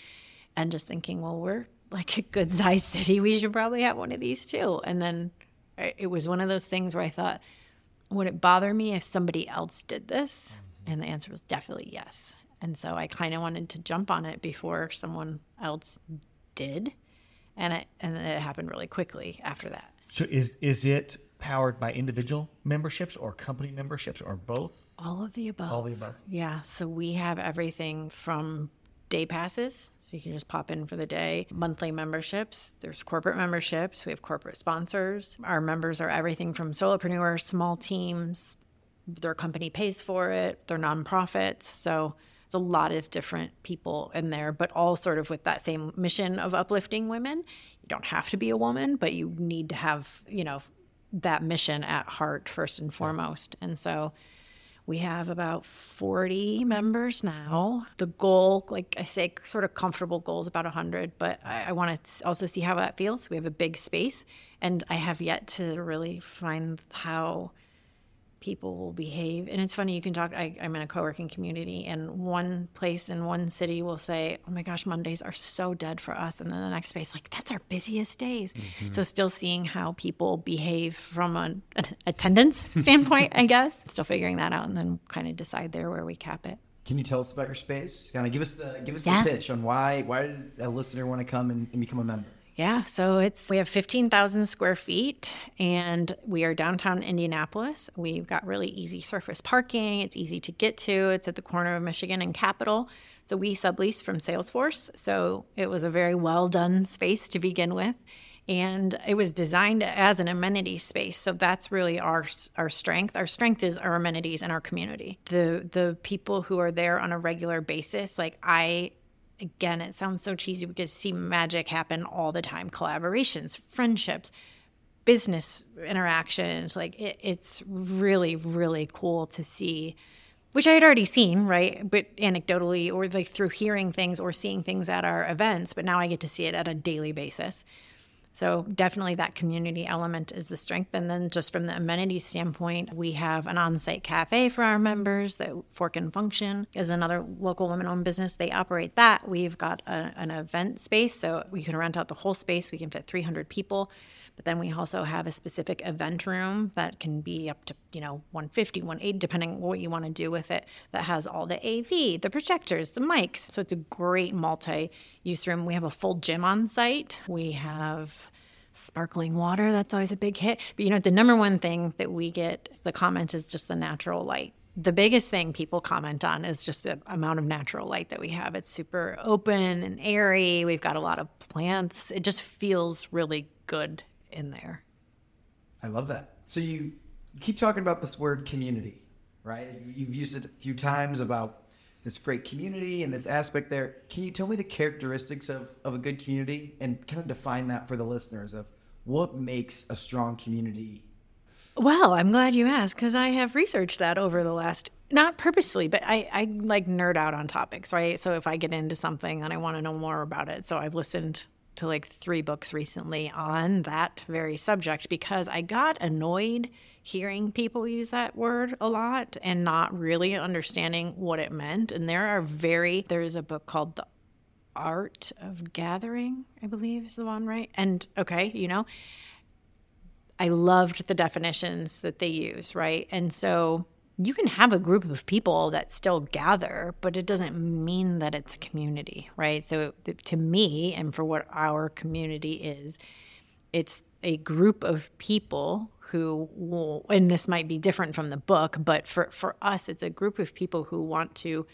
[SPEAKER 2] and just thinking, well, we're like a good sized city. We should probably have one of these too. And then it was one of those things where I thought, would it bother me if somebody else did this? Mm-hmm. And the answer was definitely yes. And so I kind of wanted to jump on it before someone else did. And it, and then it happened really quickly after that.
[SPEAKER 3] So is is it powered by individual memberships or company memberships or both?
[SPEAKER 2] All of the above.
[SPEAKER 3] All the above.
[SPEAKER 2] Yeah. So we have everything from day passes, so you can just pop in for the day, monthly memberships, there's corporate memberships, we have corporate sponsors. Our members are everything from solopreneurs, small teams, their company pays for it, they're nonprofits. So it's a lot of different people in there, but all sort of with that same mission of uplifting women. You don't have to be a woman, but you need to have, you know, that mission at heart first and foremost. And so we have about 40 members now. The goal, like I say, sort of comfortable goal is about 100, but I, I want to also see how that feels. We have a big space, and I have yet to really find how people will behave. And it's funny, you can talk, I, I'm in a co working community, and one place in one city will say, Oh my gosh, Mondays are so dead for us. And then the next space, like, that's our busiest days. Mm-hmm. So, still seeing how people behave from an, an attendance standpoint, I guess. Still figuring that out, and then kind of decide there where we cap it.
[SPEAKER 4] Can you tell us about your space? Kind of give us the give us
[SPEAKER 2] Yeah.
[SPEAKER 4] the pitch on why why did a listener want to come and, and become a member?
[SPEAKER 2] Yeah, so it's we have 15,000 square feet and we are downtown Indianapolis. We've got really easy surface parking. It's easy to get to. It's at the corner of Michigan and Capitol. So we sublease from Salesforce. So it was a very well done space to begin with. And it was designed as an amenity space. So that's really our our strength. Our strength is our amenities and our community. The the people who are there on a regular basis, like I again, it sounds so cheesy because see magic happen all the time collaborations, friendships, business interactions. Like it, it's really, really cool to see, which I had already seen, right? But anecdotally, or like through hearing things or seeing things at our events. But now I get to see it at a daily basis. So definitely that community element is the strength. And then just from the amenities standpoint, we have an on-site cafe for our members that Fork and Function is another local women-owned business. They operate that. We've got a, an event space, so we can rent out the whole space. We can fit 300 people. But then we also have a specific event room that can be up to, you know, 150, 180, depending what you want to do with it, that has all the AV, the projectors, the mics. So it's a great multi use room. We have a full gym on site. We have sparkling water. That's always a big hit. But, you know, the number one thing that we get the comment is just the natural light the biggest thing people comment on is just the amount of natural light that we have. It's super open and airy. We've got a lot of plants. It just feels really good in there.
[SPEAKER 4] I love that. So you keep talking about this word community, right? You've used it a few times about this great community and this aspect there. Can you tell me the characteristics of, of a good community and kind of define that for the listeners of what makes a strong community?
[SPEAKER 2] Well, I'm glad you asked because I have researched that over the last not purposefully, but I, I like nerd out on topics, right? So if I get into something and I want to know more about it, so I've listened to like three books recently on that very subject because I got annoyed hearing people use that word a lot and not really understanding what it meant. And there are very, there's a book called The Art of Gathering, I believe is the one, right? And okay, you know, I loved the definitions that they use, right? And so you can have a group of people that still gather, but it doesn't mean that it's a community, right? So to me, and for what our community is, it's a group of people who will, and this might be different from the book, but for, for us, it's a group of people who want to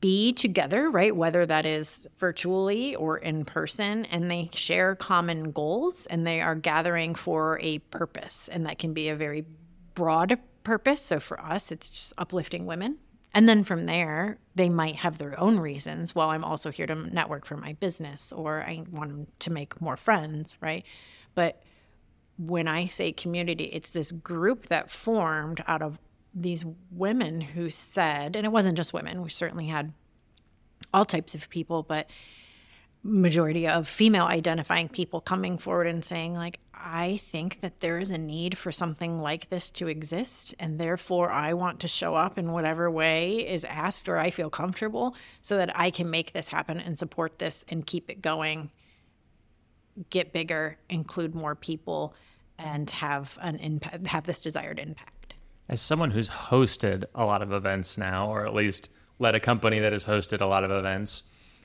[SPEAKER 2] be together, right? Whether that is virtually or in person, and they share common goals and they are gathering for a purpose. And that can be a very broad purpose. So for us, it's just uplifting women. And then from there, they might have their own reasons. Well, I'm also here to network for my business or I want to make more friends, right? But when I say community, it's this group that formed out of these women who said, and it wasn't just women, we certainly had all types of people, but majority of female identifying people coming forward and saying like I think that there is a need for something like this to exist and therefore I want to show up in whatever way is asked or I feel comfortable so that I can make this happen and support this and keep it going get bigger include more people and have an impact have this desired impact.
[SPEAKER 1] As someone who's hosted a lot of events now or at least led a company that has hosted a lot of events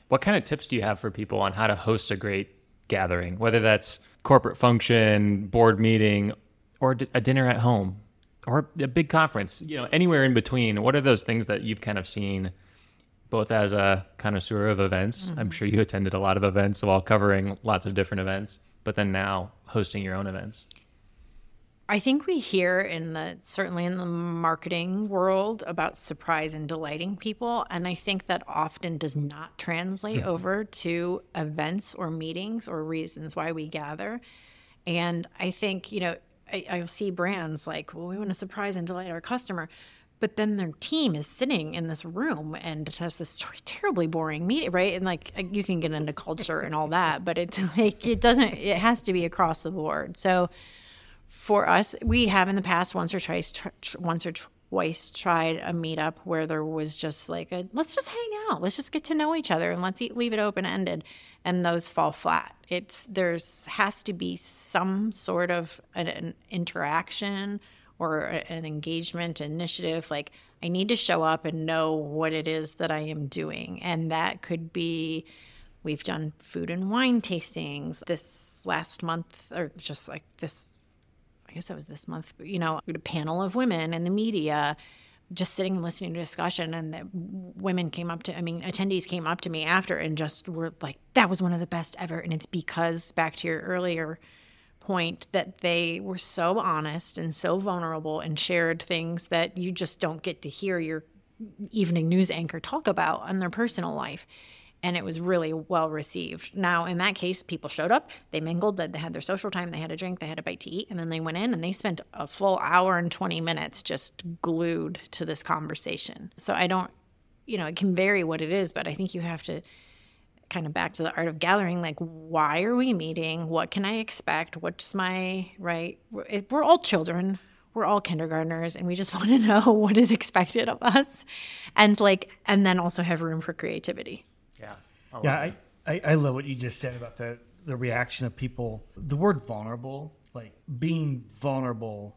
[SPEAKER 1] what kind of tips do you have for people on how to host a great gathering, whether that's corporate function, board meeting, or a dinner at home, or a big conference? You know, anywhere in between. What are those things that you've kind of seen? Both as a connoisseur of events, mm-hmm. I'm sure you attended a lot of events while covering lots of different events, but then now hosting your own events.
[SPEAKER 2] I think we hear in the certainly in the marketing world about surprise and delighting people, and I think that often does not translate mm-hmm. over to events or meetings or reasons why we gather. And I think you know I, I see brands like, well, we want to surprise and delight our customer, but then their team is sitting in this room and has this terribly boring meeting, right? And like you can get into culture and all that, but it's like it doesn't. It has to be across the board. So for us, we have in the past once or twice, tr- once or twice tried a meetup where there was just like a let's just hang out, let's just get to know each other, and let's eat, leave it open ended, and those fall flat. It's there's has to be some sort of an, an interaction or an engagement initiative. Like I need to show up and know what it is that I am doing, and that could be. We've done food and wine tastings this last month, or just like this I guess it was this month, you know, a panel of women in the media just sitting and listening to discussion and the women came up to i mean attendees came up to me after and just were like that was one of the best ever. And it's because back to your earlier point that they were so honest and so vulnerable and shared things that you just don't get to hear your evening news anchor talk about on their personal life and it was really well received. Now, in that case, people showed up, they mingled, they had their social time, they had a drink, they had a bite to eat, and then they went in and they spent a full hour and 20 minutes just glued to this conversation. So I don't, you know, it can vary what it is, but I think you have to kind of back to the art of gathering like why are we meeting? What can i expect? What's my right? We're, all children. We're all kindergartners and we just want to know what is expected of us. And like and then also have room for creativity
[SPEAKER 1] Yeah.
[SPEAKER 3] Yeah, I, I, I love what you just said about the, the reaction of people. The word vulnerable, like being vulnerable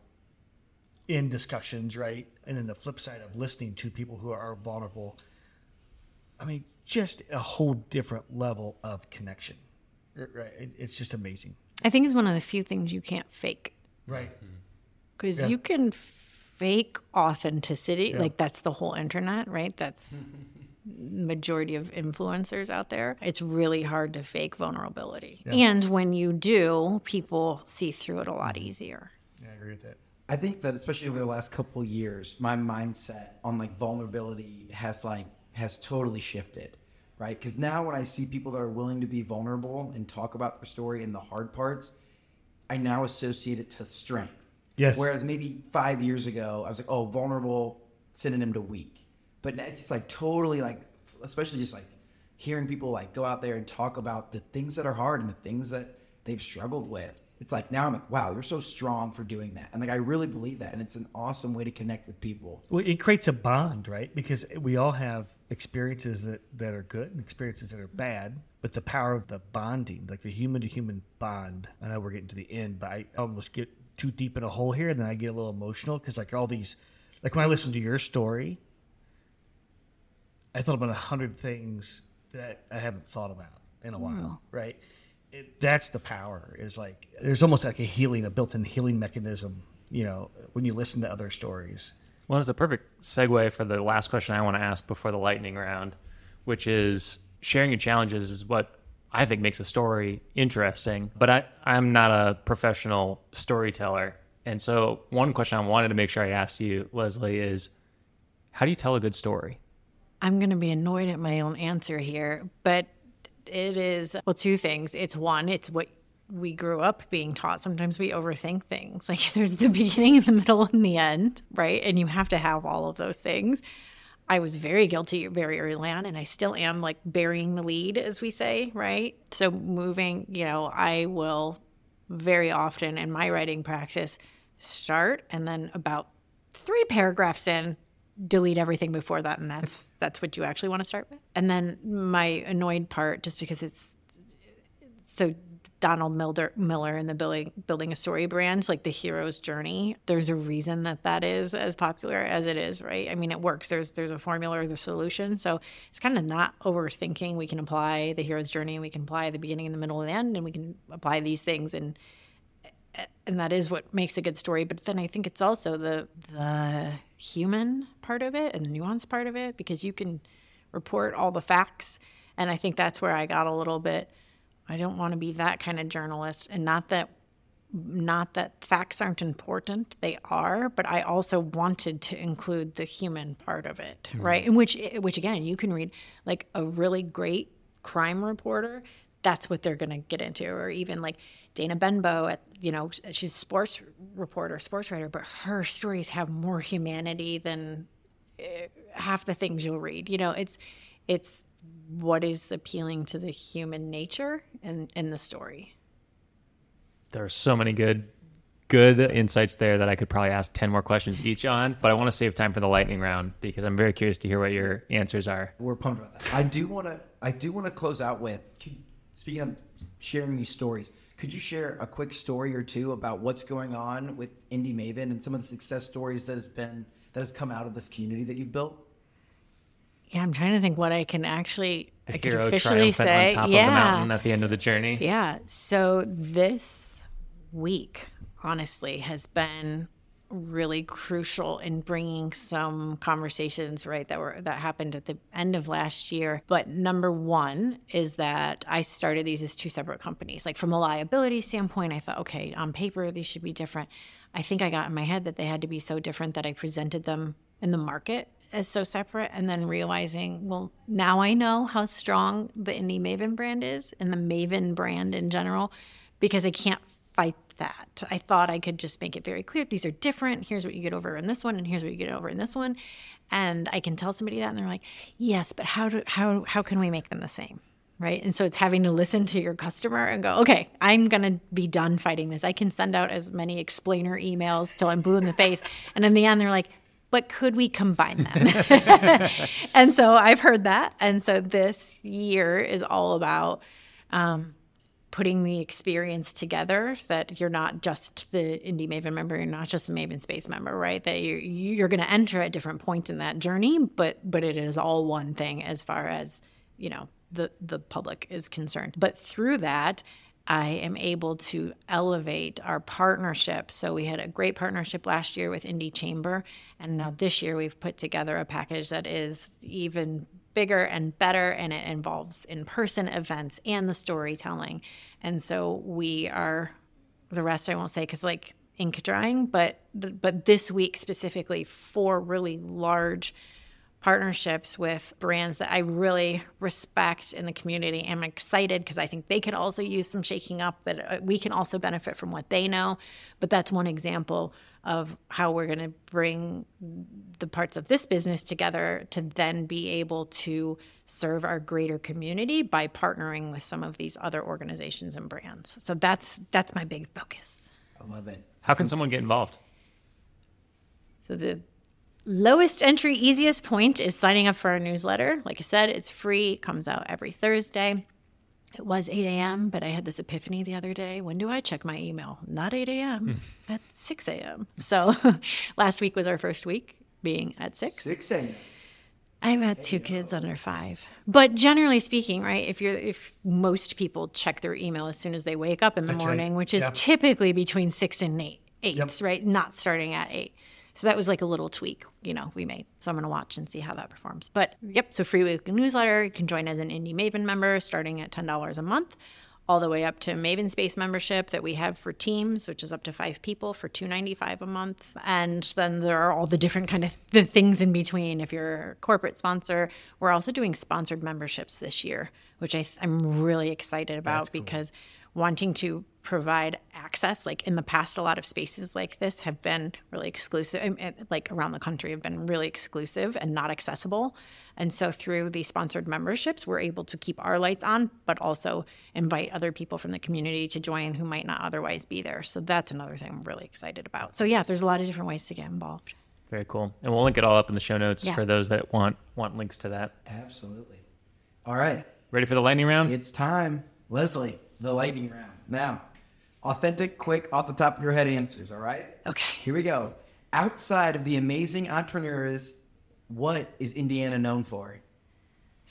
[SPEAKER 3] in discussions, right? And then the flip side of listening to people who are vulnerable. I mean, just a whole different level of connection, right? It, it's just amazing.
[SPEAKER 2] i think is one of the few things you can't fake
[SPEAKER 3] Right. Mm-hmm.
[SPEAKER 2] because
[SPEAKER 3] Yeah.
[SPEAKER 2] you can fake authenticity like that's the whole internet right that's majority of influencers out there it's really hard to fake vulnerability and when you do people see through it a lot mm-hmm. easier
[SPEAKER 3] Yeah, I agree with that.
[SPEAKER 4] I think that especially over the last couple of years, my mindset on like vulnerability has like has totally shifted, right? Because now when I see people that are willing to be vulnerable and talk about their story and the hard parts, I now associate it to strength.
[SPEAKER 3] Yes.
[SPEAKER 4] Whereas maybe five years ago, I was like, oh, vulnerable synonym to weak. But it's just like totally like, especially just like hearing people like go out there and talk about the things that are hard and the things that they've struggled with. It's like now I'm like, wow, you're so strong for doing that. And like I really believe that. And it's an awesome way to connect with people.
[SPEAKER 3] Well, it creates a bond, right? Because we all have experiences that, that are good and experiences that are bad. But the power of the bonding, like the human to human bond, I know we're getting to the end, but I almost get too deep in a hole here and then I get a little emotional because, like, all these, like, when I listen to your story, I thought about a hundred things that I haven't thought about in a while, right? It, that's the power. Is like there's almost like a healing, a built-in healing mechanism. You know, when you listen to other stories.
[SPEAKER 1] Well, it's a perfect segue for the last question I want to ask before the lightning round, which is sharing your challenges is what I think makes a story interesting. But I, I'm not a professional storyteller. And so, one question I wanted to make sure I asked you, Leslie, is how do you tell a good story?
[SPEAKER 2] I'm going to be annoyed at my own answer here, but it is, well, two things. It's one, it's what we grew up being taught. Sometimes we overthink things. Like there's the beginning, the middle, and the end, right? And you have to have all of those things. I was very guilty very early on, and I still am like burying the lead, as we say, right? So moving, you know, I will very often in my writing practice start and then about three paragraphs in delete everything before that and that's that's what you actually want to start with and then my annoyed part just because it's so Donald Miller, Miller in the building, building a story brand, like the hero's journey. There's a reason that that is as popular as it is, right? I mean, it works. There's there's a formula or the solution. So it's kind of not overthinking. We can apply the hero's journey, and we can apply the beginning and the middle and the end, and we can apply these things, and and that is what makes a good story. But then I think it's also the the human part of it and the nuance part of it because you can report all the facts, and I think that's where I got a little bit. I don't want to be that kind of journalist, and not that not that facts aren't important they are but i also wanted to include the human part of it hmm. right? And which which again you can read like a really great crime reporter that's what they're going to get into or even like dana benbow at you know she's a sports reporter sports writer but her stories have more humanity than eh, half the things you'll read you know it's it's what is appealing to the human nature in in the story
[SPEAKER 1] There are so many good good insights there that I could probably ask 10 more questions each on, but I want to save time for the lightning round because I'm very curious to hear what your answers are.
[SPEAKER 4] We're pumped about that. I do want to. I do want to close out with. Could, speaking of sharing these stories, could you share a quick story or two about what's going on with Indy Maven and some of the success stories that has been that has come out of this community that you've built?
[SPEAKER 2] Yeah, I'm trying to think what I can actually
[SPEAKER 1] The
[SPEAKER 2] I could
[SPEAKER 1] hero
[SPEAKER 2] officially
[SPEAKER 1] triumphant
[SPEAKER 2] say.
[SPEAKER 1] on top
[SPEAKER 2] yeah.
[SPEAKER 1] of the mountain at the end of the journey.
[SPEAKER 2] Yeah. So this week, honestly, has been really crucial in bringing some conversations right that were that happened at the end of last year. But number one is that i started these as two separate companies. Like from a liability standpoint i thought okay on paper these should be different. I think i got in my head that they had to be so different that i presented them in the market as so separate and then realizing well now i know how strong the Indy Maven brand is and the maven brand in general because i can't fight that i thought i could just make it very clear these are different here's what you get over in this one and here's what you get over in this one and i can tell somebody that and they're like yes but how do how how can we make them the same right? And so it's having to listen to your customer and go, okay, I'm going to be done fighting this. I can send out as many explainer emails till I'm blue in the face. And in the end, they're like, but could we combine them? and so I've heard that. And so this year is all about um, putting the experience together that you're not just the Indy Maven member you're not just the maven space member right that you're, you're going to enter at different points in that journey but but it is all one thing as far as you know the the public is concerned but through that I am able to elevate our partnership. So we had a great partnership last year with Indy Chamber, and now this year we've put together a package that is even bigger and better and it involves in-person events and the storytelling and so we are the rest i won't say because like ink drying but but this week specifically four really large partnerships with brands that I really respect in the community. I'm excited because I think they could also use some shaking up, but uh, we can also benefit from what they know. But that's one example of how we're going to bring the parts of this business together to then be able to serve our greater community by partnering with some of these other organizations and brands. So that's that's my big focus.
[SPEAKER 4] I love it.
[SPEAKER 1] How can someone get involved?
[SPEAKER 2] So the lowest entry easiest point is signing up for our newsletter. Like I said, it's free, it comes out every Thursday. It was 8 a.m., but I had this epiphany the other day. When do I check my email? Not 8 a.m., hmm. at 6 a.m. So last week was our first week being at 6.
[SPEAKER 4] 6 a.m.
[SPEAKER 2] I've had two kids under five. But generally speaking, right, if you're if most people check their email as soon as they wake up in the
[SPEAKER 3] That's right.
[SPEAKER 2] morning, which is
[SPEAKER 3] Yep.
[SPEAKER 2] typically between six and eight, eight,
[SPEAKER 3] Yep.
[SPEAKER 2] right? Not starting at eight. So that was like a little tweak, you know, we made. So I'm gonna watch and see how that performs. But yep, so free weekly newsletter. You can join as an Indy Maven member starting at ten dollars a month, all the way up to Maven Space membership that we have for teams, which is up to five people for two ninety five a month. And then there are all the different kind of the things in between. If you're a corporate sponsor, we're also doing sponsored memberships this year, which I, I'm really excited about because wanting to provide access like in the past a lot of spaces like this have been really exclusive uh, like around the country have been really exclusive and not accessible and so through these sponsored memberships we're able to keep our lights on but also invite other people from the community to join who might not otherwise be there so that's another thing i'm really excited about so yeah there's a lot of different ways to get involved
[SPEAKER 1] Very cool. And we'll link it all up in the show notes
[SPEAKER 2] Yeah.
[SPEAKER 1] for those that want want links to that.
[SPEAKER 4] Absolutely. All right.
[SPEAKER 1] Ready for the lightning round?
[SPEAKER 4] It's time. Leslie, the lightning round. Now, authentic, quick, off the top of your head answers, all right?
[SPEAKER 2] okay
[SPEAKER 4] Here we go. Outside of the amazing entrepreneurs, what is Indiana known for?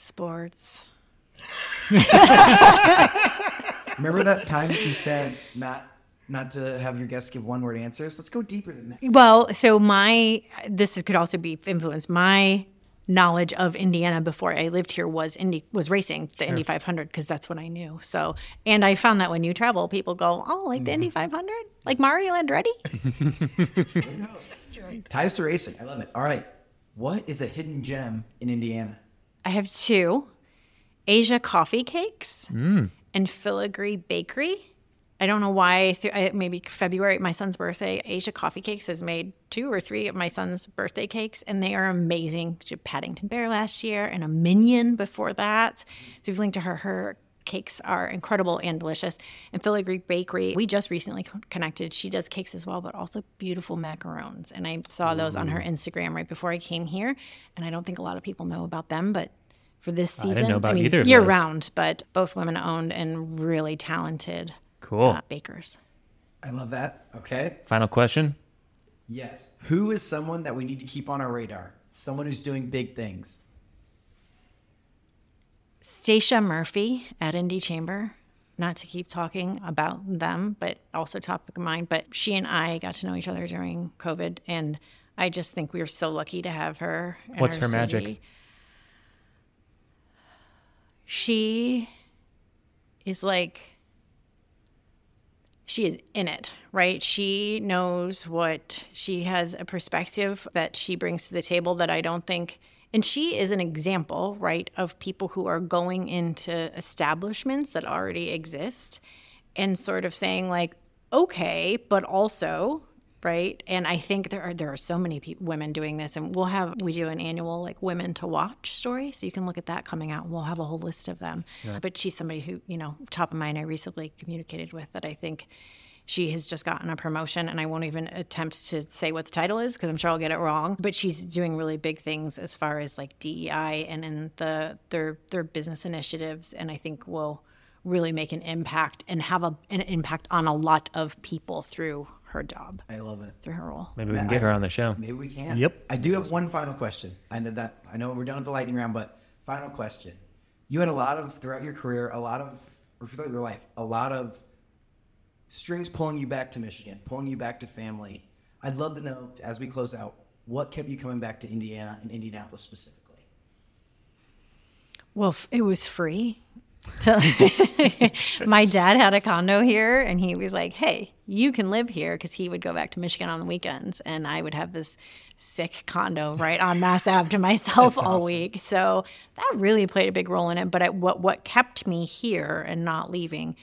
[SPEAKER 2] sports
[SPEAKER 4] Remember that time you said not not to have your guests give one word answers? Let's go deeper than that.
[SPEAKER 2] Well, so my this could also be influenced. My knowledge of Indiana before I lived here was Indy was racing the Indy 500 because that's what I knew. So, and I found that when you travel, people go, "Oh, like the mm-hmm. Indy 500, like Mario Andretti."
[SPEAKER 4] Ties to racing. I love it. All right. What is a hidden gem in Indiana?
[SPEAKER 2] I have two: Asia Coffee Cakes mm. and Filigree Bakery. I don't know why. Th- maybe February, my son's birthday. Asia Coffee Cakes has made two or three of my son's birthday cakes, and they are amazing. She had Paddington Bear last year and a Minion before that. So we've linked to her. Her cakes are incredible and delicious. And Filigree Bakery, we just recently connected. She does cakes as well, but also beautiful macarons. And I saw those on her Instagram right before I came here. And I don't think a lot of people know about them, but for this season,
[SPEAKER 1] know about
[SPEAKER 2] mean, year
[SPEAKER 1] those.
[SPEAKER 2] round, but both women owned and really talented
[SPEAKER 1] Cool.
[SPEAKER 2] uh, bakers.
[SPEAKER 4] I love that. Okay.
[SPEAKER 1] Final question.
[SPEAKER 4] Yes. Who is someone that we need to keep on our radar? Someone who's doing big things.
[SPEAKER 2] Stacia Murphy at Indy Chamber. Not to keep talking about them, but also topic of mind. But she and I got to know each other during COVID, and I just think we were so lucky to have her. in
[SPEAKER 1] What's
[SPEAKER 2] our
[SPEAKER 1] her magic?
[SPEAKER 2] She is like she is in it, right? She knows what she has a perspective that she brings to the table that I don't think and she is an example, right, of people who are going into establishments that already exist and sort of saying like, okay, but also right? And I think there are there are so many pe- women doing this, and we'll have we do an annual like women to watch story, so you can look at that coming out, and we'll have a whole list of them. But she's somebody who you know top of mind. I recently communicated with that I think she has just gotten a promotion, and I won't even attempt to say what the title is because I'm sure I'll get it wrong. But she's doing really big things as far as like DEI and in the their their business initiatives, and I think will really make an impact and have a, an impact on a lot of people through her job,
[SPEAKER 4] I love it.
[SPEAKER 2] through her role.
[SPEAKER 1] Maybe we can get her on the show.
[SPEAKER 4] Maybe we can.
[SPEAKER 3] Yep.
[SPEAKER 4] I do have one final question. I know that I know we're done with the lightning round, but final question. You had a lot of throughout your career, a lot of or throughout your life, a lot of strings pulling you back to Michigan, pulling you back to family. I'd love to know as we close out, what kept you coming back to Indiana and Indianapolis specifically?
[SPEAKER 2] Well, f- it was free. So my dad had a condo here and he was like, "Hey, you can live here because he would go back to Michigan on the weekends and I would have this sick condo right on Mass Ave to myself all week." So that really played a big role in it, but I, what what kept me here and not leaving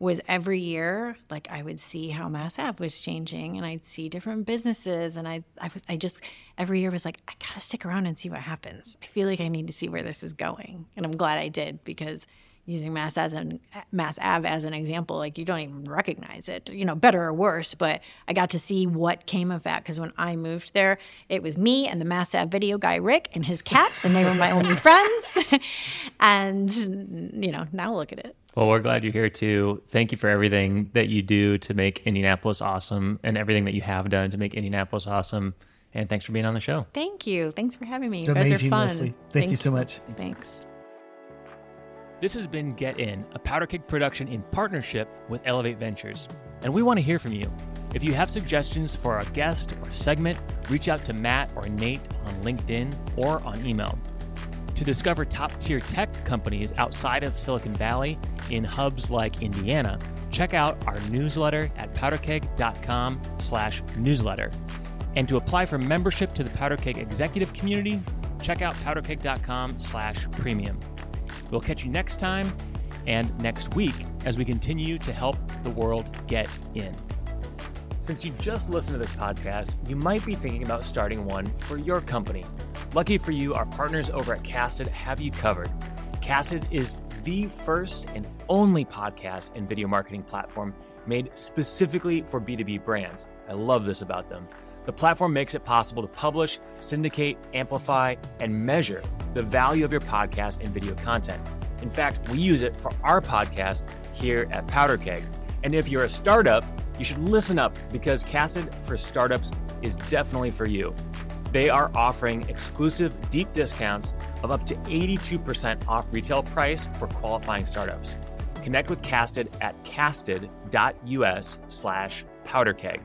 [SPEAKER 2] was every year like I would see how Mass Ave was changing and I'd see different businesses and I I was I just every year was like I got to stick around and see what happens. I feel like I need to see where this is going and I'm glad I did because using Mass as an Mass Ave as an example like you don't even recognize it. You know, better or worse, but I got to see what came of that because when I moved there, it was me and the Mass Ave video guy Rick and his cat and they were my only friends. and you know, now look at it.
[SPEAKER 1] Well, we're glad you're here too. Thank you for everything that you do to make Indianapolis awesome and everything that you have done to make Indianapolis awesome. And thanks for being on the show.
[SPEAKER 2] Thank you. Thanks for having me. You guys are fun.
[SPEAKER 3] Leslie. Thank you so much.
[SPEAKER 2] Thanks.
[SPEAKER 1] This has been Get In, a Powderkeg production in partnership with Elevate Ventures. And we want to hear from you. If you have suggestions for a guest or segment, reach out to Matt or Nate on LinkedIn or on email. To discover top tier tech companies outside of Silicon Valley in hubs like Indiana, check out our newsletter at powderkeg.com slash newsletter. And to apply for membership to the Powder Powderkeg executive community, check out powderkeg.com slash premium. We'll catch you next time and next week as we continue to help the world get in. Since you just listened to this podcast, you might be thinking about starting one for your company. Lucky for you, our partners over at Casted have you covered. Casted is the first and only podcast and video marketing platform made specifically for B2B brands. I love this about them. The platform makes it possible to publish, syndicate, amplify, and measure the value of your podcast and video content. In fact, we use it for our podcast here at Powderkeg. And if you're a startup, you should listen up because Casted for Startups is definitely for you. They are offering exclusive deep discounts of up to 82% off retail price for qualifying startups. Connect with Casted at casted.us slash powderkeg.